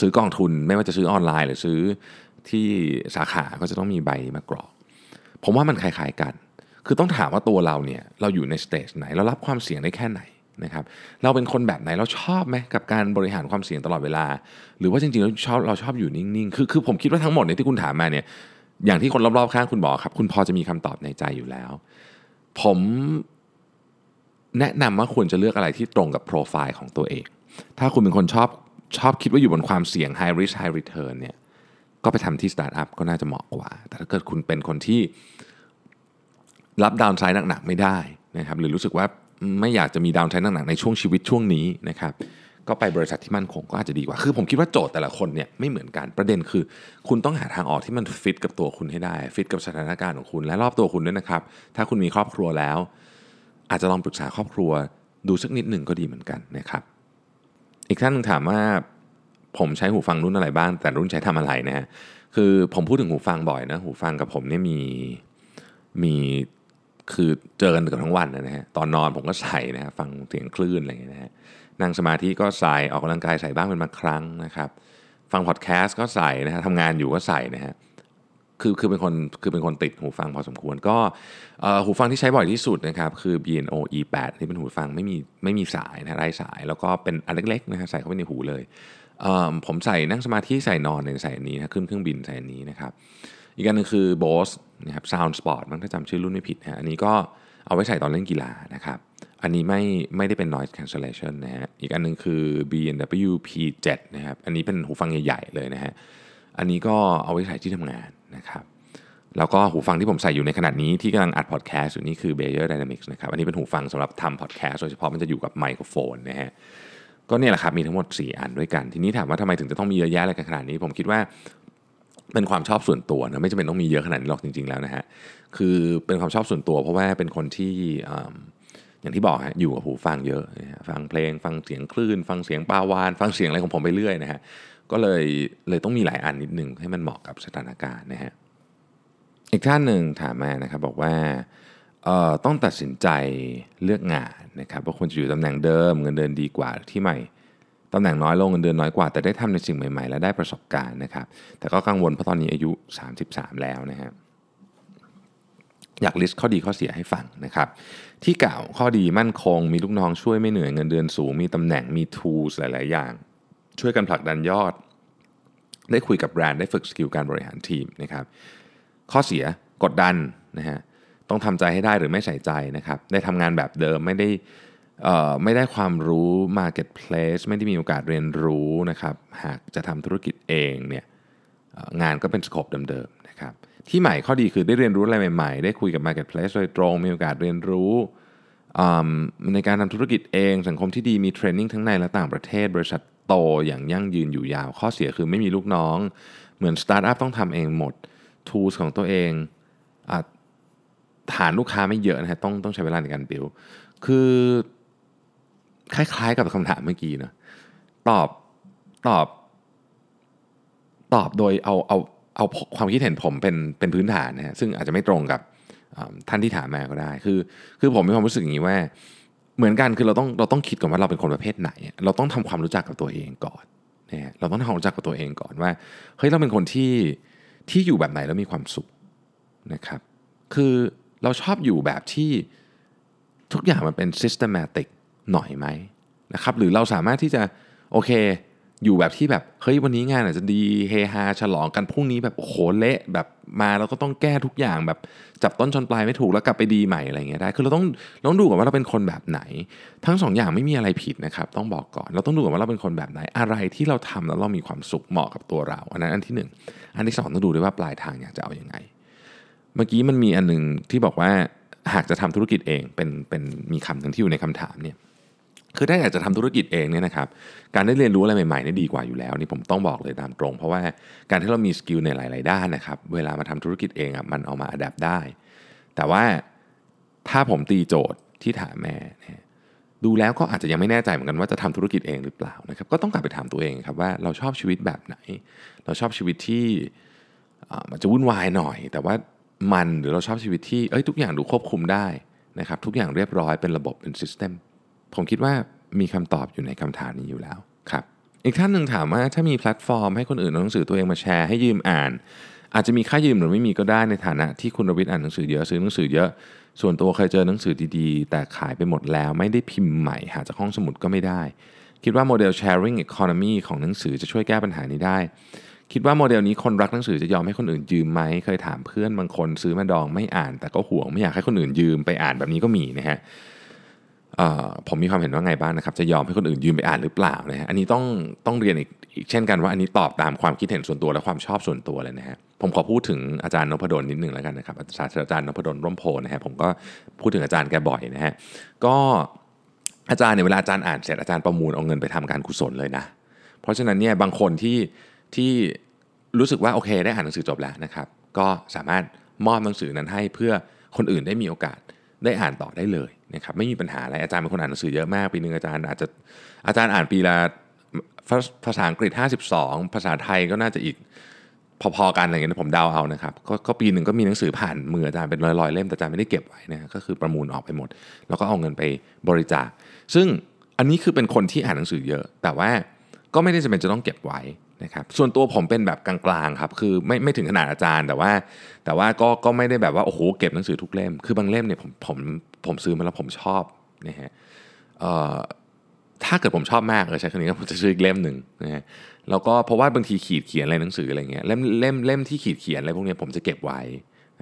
ซื้อกองทุน ไม่ว่าจะซื้อออนไลน์ หรือซื้อที่สาขาก็จะต้องมีใบมากรอก ผมว่ามันคล้ายๆกัน คือต้องถามว่าตัวเราเนี่ยเราอยู่ในสเตจไหนเรารับความเสี่ยงได้แค่ไหนนะครับเราเป็นคนแบบไหนเราชอบไหมกับการบริหารความเสี่ยงตลอดเวลา หรือว่าจริงๆเราชอบเราชอบอยู่นิ่งๆคือคือผมคิดว่าทั้งหมดเนี่ยที่คุณถามมาเนี่ย อย่างที่คนรอบๆข้างคุณบอกครับ คุณพอจะมีคำตอบในใจอยู่แล้ว ผมแนะนำว่าควรจะเลือกอะไรที่ตรงกับโปรไฟล์ของตัวเอง ถ้าคุณเป็นคนชอบชอบคิดว่าอยู่บนความเสี่ยง high risk high return เนี่ย ก็ไปทำที่สตาร์ทอัพก็น่าจะเหมาะกว่า แต่ถ้าเกิดคุณเป็นคนที่รับ downside หนักๆไม่ได้นะครับ หรือรู้สึกว่าไม่อยากจะมี downside หนักๆในช่วงชีวิตช่วงนี้นะครับ ก็ไปบริษัทที่มั่นคงก็อาจจะดีกว่า คือผมคิดว่าโจทย์แต่ละคนเนี่ยไม่เหมือนกันประเด็นคือ คุณต้องหาทางออกที่มันฟิตกับตัวคุณให้ได้ฟิตกับสถานการณ์ของคุณและรอบตัวคุณด้วยนะครับ ถ้าคุณมีครอบครัวแล้ว อาจจะลองปรึกษาครอบครัว ดูสักนิดหนึ่งก็ดีเหมือนกันนะครับ อีกท่านหนึงถามว่าผมใช้หูฟังรุ่นอะไรบ้าง แต่รุ่นใช้ทำอะไรนะฮะคือผมพูดถึงหูฟังบ่อยนะหูฟังกับผมเนี่ยมีมีคือเจอกันเกือบทั้งวันนะฮะตอนนอนผมก็ใส่นะฮะฟังเสียงคลื่นอะไรอย่างเงี้ยนะฮะ นั่งสมาธิก็ใส่ออกกำลังกายใส่บ้างเป็นบางครั้งนะครับฟังพอดแคสต์ก็ใส่นะฮะทำงานอยู่ก็ใส่นะฮะคือคือเป็นคนคือเป็นคนติดหูฟังพอสมควรก็หูฟังที่ใช้บ่อยที่สุดนะครับคือ BNO E8 ที่เป็นหูฟังไม่มีไม่มีสายนะไร้สาย แล้วก็เป็นอันเล็กๆนะฮะใส่เข้าไปในหูเลยผมใส่นั่งสมาธิใส่นอนในใส่อันนี้นะขึ้นเครื่องบินใส่อันนี้นะครับอีกอันนึงคือ Bose นะครับ Sound Sport มันถ้าจำชื่อรุ่นไม่ผิดนะอันนี้ก็เอาไว้ใส่ตอนเล่นกีฬานะครับ อันนี้ไม่ไม่ได้เป็น noise cancellation นะฮะ อีกอันนึงคือ B&W P7 นะครับ อันนี้เป็นหูฟังใหญ่ๆเลยนะฮะ อันนี้ก็เอาไว้ใส่ที่ทำงานนะครับ แล้วก็หูฟังที่ผมใส่อยู่ในขนาดนี้ที่กำลังอัดพอดแคสต์อยู่นี่คือ Bayer Dynamics นะครับ อันนี้เป็นหูฟังสำหรับทำพอดแคสต์โดยเฉพาะมันจะอยู่กับไมโครโฟนนะฮะ ก็เนี่ยแหละครับมีทั้งหมด 4 อันด้วยกัน ทีนี้ถามว่าทำไมถึงจะต้องมีเยอะแยะอะไรกันขนาดนี้ ผมคิดว่าเป็นความชอบส่วนตัวนะไม่จำเป็นต้องมีเยอะขนาดนี้หรอกจริง ๆแล้วนะฮะ คือเป็นความชอบส่วนตัว เพราะว่าเป็นคนที่ อย่างที่บอกฮะอยู่กับหูฟังเยอะฟังเพลง ฟังเสียงคลื่น ฟังเสียงปาวาน ฟังเสียงอะไรของผมไปเรื่อยนะฮะก็เลยเลยต้องมีหลายอันนิดหนึ่งให้มันเหมาะกับสถานการณ์นะฮะอีกท่านหนึ่งถามมานะครับบอกว่าต้องตัดสินใจเลือกงานนะครับว่าควรจะอยู่ตำแหน่งเดิม เงินเดือนดีกว่าที่ใหม่ตำแหน่งน้อยลงเงินเดือนน้อยกว่า แต่ได้ทำในสิ่งใหม่ๆ และได้ประสบการณ์นะครับ แต่ก็กังวลเพราะตอนนี้อายุ 33 แล้วนะฮะอยาก list ข้อดีข้อเสียให้ฟังนะครับ ที่กล่าวข้อดีมั่นคง มีลูกน้องช่วยไม่เหนื่อยเงินเดือนสูง มีตำแหน่งมี tools หลาย ๆ อย่าง ช่วยกันผลักดันยอด ได้คุยกับแบรนด์ได้ฝึก skill การบริหารทีมนะครับข้อเสียกดดันนะฮะต้องทำใจให้ได้หรือไม่ใส่ใจนะครับได้ทำงานแบบเดิมไม่ได้ไม่ได้ความรู้ Marketplace ไม่ได้มีโอกาสเรียนรู้นะครับหากจะทำธุรกิจเองเนี่ยงานก็เป็น scope เดิม ที่ใหม่ข้อดีคือได้เรียนรู้อะไรใหม่ๆ ได้คุยกับ Marketplace โดยตรง มีโอกาสเรียนรู้ในการทำธุรกิจเอง สังคมที่ดีมี training ทั้งในและต่างประเทศ บริษัทโตอย่างยั่งยืนอยู่ยาว ข้อเสียคือไม่มีลูกน้อง เหมือนสตาร์ทอัพต้องทำเองหมด tools ของตัวเองอฐานลูกค้าไม่เยอะนะฮะต้องต้องใช้เวลาในการบิวคือคล้ายๆกับคำถามเมื่อกี้นะตอบตอบ ตอบโดยเอาเอา เอาความคิดเห็นผมเป็นเป็นพื้นฐานนะฮะซึ่งอาจจะไม่ตรงกับท่านที่ถามมาก็ได้ คือคือผมมีความรู้สึกอย่างนี้ว่า เหมือนกันคือเราต้องเราต้องคิดก่อนว่าเราเป็นคนประเภทไหน เราต้องทำความรู้จักกับตัวเองก่อนนะเราต้องทำความรู้จักกับตัวเองก่อนว่าเฮ้ยเราเป็นคนที่ที่อยู่แบบไหนแล้วมีความสุขนะครับคือเราชอบอยู่แบบที่ทุกอย่างมันเป็น systematic หน่อยไหมนะครับหรือเราสามารถที่จะโอเค อยู่แบบที่แบบเฮ้ยวันนี้งานอาจจะดีเฮฮาฉลองกันพรุ่งนี้แบบโอ้โหเละแบบมาเราก็ต้องแก้ทุกอย่างแบบจับต้นชนปลายไม่ถูกแล้วกลับไปดีใหม่อะไรเงี้ยได้คือเราต้องต้องดูก่อนว่าเราเป็นคนแบบไหน ทั้งสองอย่างไม่มีอะไรผิดนะครับต้องบอกก่อนเราต้องดูก่อนว่าเราเป็นคนแบบไหนอะไรที่เราทำแล้วเรามีความสุขเหมาะกับตัวเรา อันนั้นอันที่ 1 อันที่ 2 ต้องดูด้วยว่าปลายทางอยากจะเอาอยัางไง เมื่อกี้มันมีอันนึงที่บอกว่าหากจะทำธุรกิจเองเป็นเป็นมีคำหนึ่งที่อยู่ในคำถามเนี่ย คือถ้าอยากจะทำธุรกิจเองเนี่ยนะครับ การได้เรียนรู้อะไรใหม่ๆนี่ดีกว่าอยู่แล้วนี่ผมต้องบอกเลยตามตรง เพราะว่าการที่เรามี skill ในหลาย ๆ ด้านนะครับ เวลามาทำธุรกิจเองอะมันเอามา adapt ได้ แต่ว่าถ้าผมตีโจทย์ที่ถามมาเนี่ยดูแล้วก็อาจจะยังไม่แน่ใจเหมือนกันว่าจะทำธุรกิจเองหรือเปล่านะครับ ก็ต้องกลับไปถามตัวเองครับว่าเราชอบชีวิตแบบไหน เราชอบชีวิตที่มันจะวุ่นวายหน่อย แต่ว่ามันหรือเราชอบชีวิตที่เอ้ยทุกอย่างดูควบคุมได้นะครับ ทุกอย่างเรียบร้อยเป็นระบบเป็น system ผมคิดว่ามีคำตอบอยู่ในคำถามนี้อยู่แล้วครับ อีกท่านหนึ่งถามว่าถ้ามีแพลตฟอร์มให้คนอื่นเอาหนังสือตัวเองมาแชร์ให้ยืมอ่าน อาจจะมีค่ายืมหรือไม่มีก็ได้ในฐานะที่คุณรวิทย์อ่านหนังสือเยอะซื้อหนังสือเยอะ ส่วนตัวเคยเจอหนังสือดีๆ แต่ขายไปหมดแล้วไม่ได้พิมพ์ใหม่หาจากห้องสมุดก็ไม่ได้ คิดว่าโมเดล sharing economy ของหนังสือจะช่วยแก้ปัญหานี้ได้ คิดว่าโมเดลนี้คนรักหนังสือจะยอมให้คนอื่นยืมไหมเคยถามเพื่อนบางคนซื้อมาดองไม่อ่าน แต่ก็ห่วงไม่อยากให้คนอื่นยืมไปอ่านแบบนี้ก็มีนะฮะ ผมมีความเห็นว่าไงบ้างนะครับ จะยอมให้คนอื่นยืมไปอ่านหรือเปล่านะฮะอันนี้ต้องต้องเรียนอีกอีกเช่นกันว่าอันนี้ตอบตามความคิดเห็นส่วนตัวและความชอบส่วนตัวเลยนะฮะผมขอพูดถึงอาจารย์นพดลนิดหนึ่งแล้วกันนะครับอาจารย์อาจารย์นพดลร่มโพนะฮะผมก็พูดถึงอาจารย์แกบ่อยนะฮะก็อาจารย์เนี่ยเวลาอาจารย์อ่านเสร็จอาจารย์ประมูลเอาเงินไปทำการกุศลเลยนะ เพราะฉะนั้นเนี่ยบางคนที่ที่รู้สึกว่าโอเคได้อ่านหนังสือจบแล้วนะครับ ก็สามารถมอบหนังสือนั้นให้เพื่อคนอื่นได้มีโอกาส ได้อ่านต่อได้เลยนะครับไม่มีปัญหาอะไรอาจารย์เป็นคนอ่านหนังสือเยอะมากปีหนึ่งอาจารย์อาจจะอาจารย์อ่านปีละภาภาษาอังกฤษ 52 ภาษาไทยก็น่าจะอีกพอๆกันอะไรเงี้ยผมเดาเอานะครับกก็ปีหนึ่งก็มีหนังสือผ่านมืออาจารย์เป็นร้อยๆเล่มแต่อาจารย์ไม่ได้เก็บไว้นะก็คือประมูลออกไปหมด แล้วก็เอาเงินไปบริจาค ซึ่งอันนี้คือเป็นคนที่อ่านหนังสือเยอะ แต่ว่าก็ไม่ได้จำเป็นจะต้องเก็บไว้ นะครับส่วนตัวผมเป็นแบบกลางๆครับคือไม่ไม่ถึงขนาดอาจารย์แต่ว่า แต่ว่าก็ก็ไม่ได้แบบว่าโอ้โหเก็บหนังสือทุกเล่ม คือบางเล่มเนี่ยผมผมผมซื้อมาแล้วผมชอบนะฮะถ้าเกิดผมชอบมากเลยใช้คำนี้ก็ผมจะซื้ออีกเล่มหนึ่งนะฮะแล้วก็เพราะว่าบางทีขีดเขียนอะไรหนังสืออะไรเงี้ยเล่มเล่มเล่มที่ขีดเขียนอะไรพวกนี้ผมจะเก็บไว้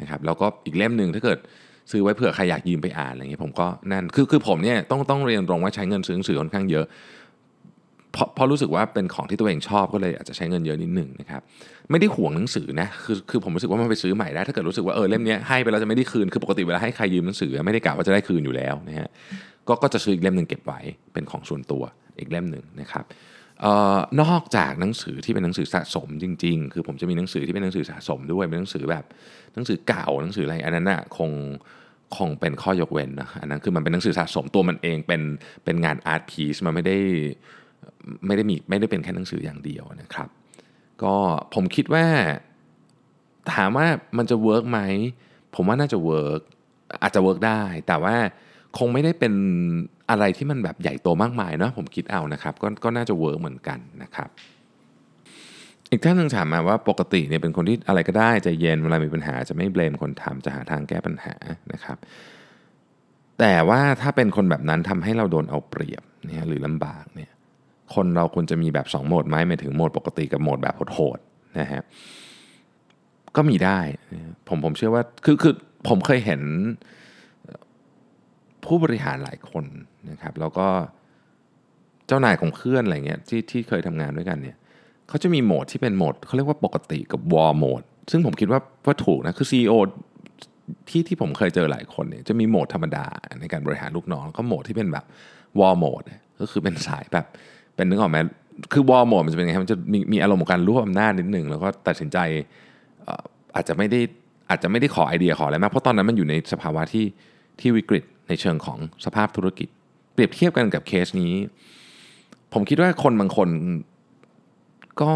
นะครับแล้วก็อีกเล่มหนึ่งถ้าเกิดซื้อไว้เผื่อใครอยากยืมไปอ่านอะไรเงี้ยผมก็นั่นคือคือผมเนี่ยต้องต้องเรียนตรงว่าใช้เงินซื้อหนังสือค่อนข้างเยอะ เพราะเพราะรู้สึกว่าเป็นของที่ตัวเองชอบก็เลยอาจจะใช้เงินเยอะนิดหนึ่งนะครับไม่ได้ห่วงหนังสือนะคือคือผมรู้สึกว่ามันไปซื้อใหม่ได้ ถ้าเกิดรู้สึกว่าเออเล่มนี้ให้ไปแล้วจะไม่ได้คืนคือปกติเวลาให้ใครยืมหนังสือไม่ได้กะว่าจะได้คืนอยู่แล้วนะฮะก็ก็จะซื้ออีกเล่มหนึ่งเก็บไว้เป็นของส่วนตัวอีกเล่มหนึ่งนะครับออนอกจากหนังสือที่เป็นหนังสือสะสมจริง ๆ คือผมจะมีหนังสือที่เป็นหนังสือสะสมด้วยเป็นหนังสือแบบหนังสือเก่าหนังสืออะไรอันนั้นน่ะคงคงเป็นข้อยกเว้นนะอันนั้นคือมันเป็นหนังสือสะสมตัวมันเองเป็นเป็นงาน art piece มันไม่ได้ ไม่ได้มีไม่ได้เป็นแค่หนังสืออย่างเดียวนะครับ ก็ผมคิดว่าถามว่ามันจะ work ไหมผมว่าน่าจะ work อาจจะ work ได้ แต่ว่าคงไม่ได้เป็นอะไรที่มันแบบใหญ่โตมากมายเนาะผมคิดเอานะครับก็ก็น่าจะ work เหมือนกันนะครับ อีกท่านหนึ่งถามมาว่าปกติเนี่ยเป็นคนที่อะไรก็ได้ใจเย็นเวลามีปัญหาจะไม่เบลมคนทำจะหาทางแก้ปัญหานะครับ แต่ว่าถ้าเป็นคนแบบนั้นทำให้เราโดนเอาเปรียบเนี่ยหรือลำบากเนี่ย คนเราควรจะมีแบบ 2 โหมดไหมหมายถึงโหมดปกติกับโหมดแบบโหดๆนะฮะก็มีได้ผมผมเชื่อว่าคือคือผมเคยเห็นผู้บริหารหลายคนนะครับ แล้วก็เจ้านายของเพื่อนอะไรเงี้ยที่ที่เคยทำงานด้วยกันเนี่ยเขาจะมีโหมดที่เป็นโหมดเขาเรียกว่าปกติกับวอร์โหมดซึ่งผมคิดว่าว่าถูกนะคือ CEO ที่ที่ผมเคยเจอหลายคนเนี่ยจะมีโหมดธรรมดาในการบริหารลูกน้อง ก็โหมดที่เป็นแบบวอร์โหมดก็คือเป็นสายแบบ เป็นนึกออกไหมคือวอร์โหมดมันจะเป็นไงมันจะมีมีอารมณ์ของการรวบอำนาจนิดหนึ่งแล้วก็ตัดสินใจอาจจะไม่ได้อาจจะไม่ได้ขอไอเดียขออะไรมากเพราะตอนนั้นมันอยู่ในสภาวะที่ที่วิกฤตในเชิงของสภาพธุรกิจ เปรียบเทียบกันกับเคสนี้ ผมคิดว่าคนบางคนก็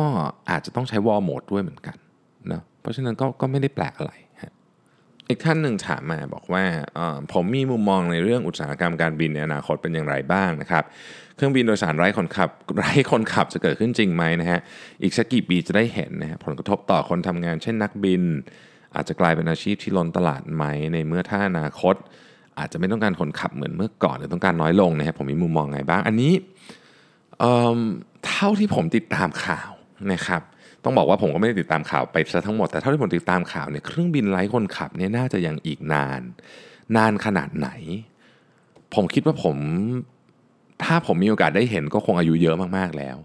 อาจจะต้องใช้วอลโหมดด้วยเหมือนกันนะเพราะฉะนั้นก็ก็ไม่ได้แปลกอะไรอีกท่านหนึ่งถามมาบอกว่าผมมีมุมมองในเรื่องอุตสาหกรรมการบินในอนาคตเป็นอย่างไรบ้างนะครับ เครื่องบินโดยสารไร้คนขับไร้คนขับจะเกิดขึ้นจริงไหมนะฮะอีกสักกี่ปีจะได้เห็นนะฮะผลกระทบต่อคนทำงาน เช่นนักบิน อาจจะกลายเป็นอาชีพที่ล้นตลาดไหมในเมื่อถ้าอนาคต อาจจะไม่ต้องการคนขับเหมือนเมื่อก่อนหรือต้องการน้อยลงนะครับผมมีมุมมองไงบ้างอันนี้เเท่าที่ผมติดตามข่าวนะครับต้องบอกว่าผมก็ไม่ได้ติดตามข่าวไปซะทั้งหมดแต่เท่าที่ผมติดตามข่าวเนี่ยเครื่องบินไร้คนขับเนี่ยน่าจะยังอีกนาน นานขนาดไหน ผมคิดว่าผม ถ้าผมมีโอกาสได้เห็นก็คงอายุเยอะมากๆแล้ว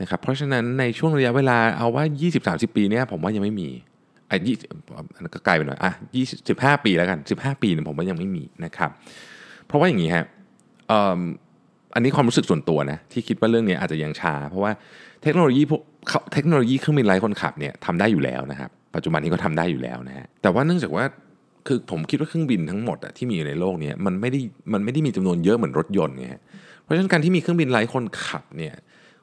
นะครับเพราะฉะนั้นในช่วงระยะเวลาเอาว่า 20-30 ปีเนี่ยผมว่ายังไม่มีอะยี่ก็ไกลไปหน่อยอะยี่สิบห้าปีแล้วกันสิบห้าปีเนี่ยผมว่ายังไม่มีนะครับ เพราะว่าอย่างนี้ฮะอันนี้ความรู้สึกส่วนตัวนะที่คิดว่าเรื่องนี้อาจจะยังช้า เพราะว่าเทคโนโลยีพวกเทคโนโลยีเครื่องบินไร้คนขับเนี่ยทำได้อยู่แล้วนะครับ ปัจจุบันนี้ก็ทำได้อยู่แล้วนะฮะแต่ว่าเนื่องจากว่าคือผมคิดว่าเครื่องบินทั้งหมดอะที่มีอยู่ในโลกนี้มันไม่ได้มันไม่ได้มีจำนวนเยอะเหมือนรถยนต์ไง เพราะฉะนั้นการที่มีเครื่องบินไร้คนขับเนี่ย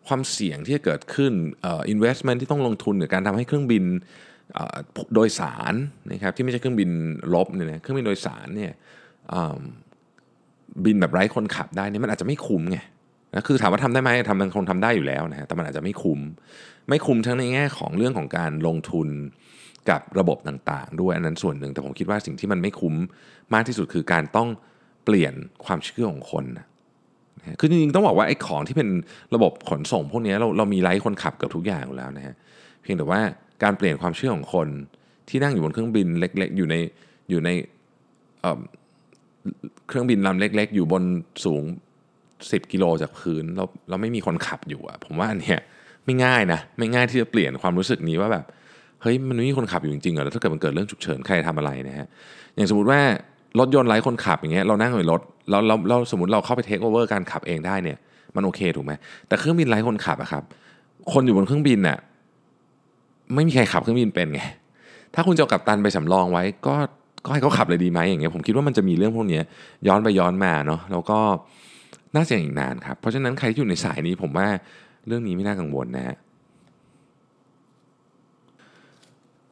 ความเสี่ยงที่จะเกิดขึ้นเอ่อ investment ที่ต้องลงทุนในการทำให้เครื่องบินโดยสารนะครับที่ไม่ใช่เครื่องบินลบเนี่ยนะเครื่องบินโดยสารเนี่ยบินแบบไร้คนขับได้เนี่ยมันอาจจะไม่คุ้มไงนะคือถามว่าทำได้ไหมทำมันคงทำได้อยู่แล้วนะฮะแต่มันอาจจะไม่คุ้ม ไม่คุ้มทั้งในแง่ของเรื่องของการลงทุนกับระบบต่างๆ ด้วยอันนั้นส่วนหนึ่งแต่ผมคิดว่าสิ่งที่มันไม่คุ้มมากที่สุดคือการต้องเปลี่ยนความเชื่อของคน คือจริงๆต้องบอกว่าไอ้ของที่เป็นระบบขนส่งพวกนี้เราเรามีไร้คนขับเกือบทุกอย่างอยู่แล้วนะฮะเพียงแต่ว่าการเปลี่ยนความเชื่อของคนที่นั่งอยู่บนเครื่องบินเล็ก ๆ อยู่ในอยู่ในเครื่องบินลำเล็ก ๆ อยู่บนสูง 10 กิโลจากพื้นเราเราไม่มีคนขับอยู่อะผมว่าอันเนี้ยไม่ง่ายนะไม่ง่ายที่จะเปลี่ยนความรู้สึกนี้ว่าแบบเฮ้ยมันไม่มีคนขับอยู่จริงๆเหรอแล้วถ้าเกิดมันเกิดเรื่องฉุกเฉินใครทำอะไรนะฮะอย่างสมมติว่า รถยนต์ไร้คนขับอย่างเงี้ยเรานั่งในรถเราเราเราสมมติเราเข้าไปเทคโอเวอร์การขับเองได้เนี่ย มันโอเคถูกไหมแต่เครื่องบินไร้คนขับอะครับ คนอยู่บนเครื่องบินน่ะไม่มีใครขับเครื่องบินเป็นไงถ้าคุณจะกับตันไปสำรองไว้ก็ก็ให้เขาขับเลยดีไหมอย่างเงี้ยผมคิดว่ามันจะมีเรื่องพวกนี้ย้อนไปย้อนมาเนาะแล้วก็น่าจะอีกนานครับ เพราะฉะนั้นใครที่อยู่ในสายนี้ผมว่าเรื่องนี้ไม่น่ากังวลนะฮะ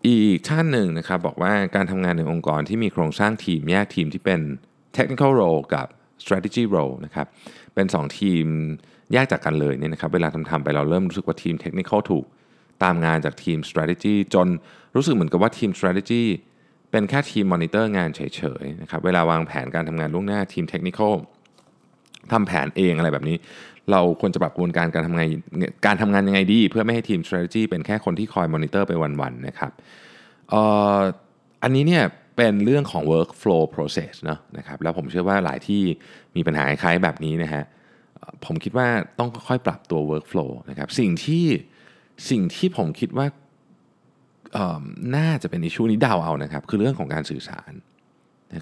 อีกท่านหนึ่งนะครับบอกว่าการทำงานในองค์กรที่มีโครงสร้างทีมแยกทีมที่เป็น technical role กับ strategy role นะครับเป็น 2 ทีมแยกจากกันเลยเนี่ยนะครับเวลาทำทำไปเราเริ่มรู้สึกว่าทีม technical ถูกตามงานจากทีม strategy จนรู้สึกเหมือนกับว่าทีม strategy เป็นแค่ทีมมอนิเตอร์งานเฉยๆนะครับเวลาวางแผนการทำงานล่วงหน้าทีม technical ทำแผนเองอะไรแบบนี้ เราควรจะปรับกระบวนการการทำงานการทำงานยังไงดี เพื่อไม่ให้ทีม strategy เป็นแค่คนที่คอยมอนิเตอร์ไปวันๆนะครับอันนี้เนี่ยเป็นเรื่องของ workflow process เนาะนะครับแล้วผมเชื่อว่าหลายที่มีปัญหาคล้ายแบบนี้นะฮะผมคิดว่าต้องค่อยๆปรับตัว workflow นะครับสิ่งที่สิ่งที่ผมคิดว่าน่าจะเป็นอิชูนี้เดาเอานะครับ คือเรื่องของการสื่อสาร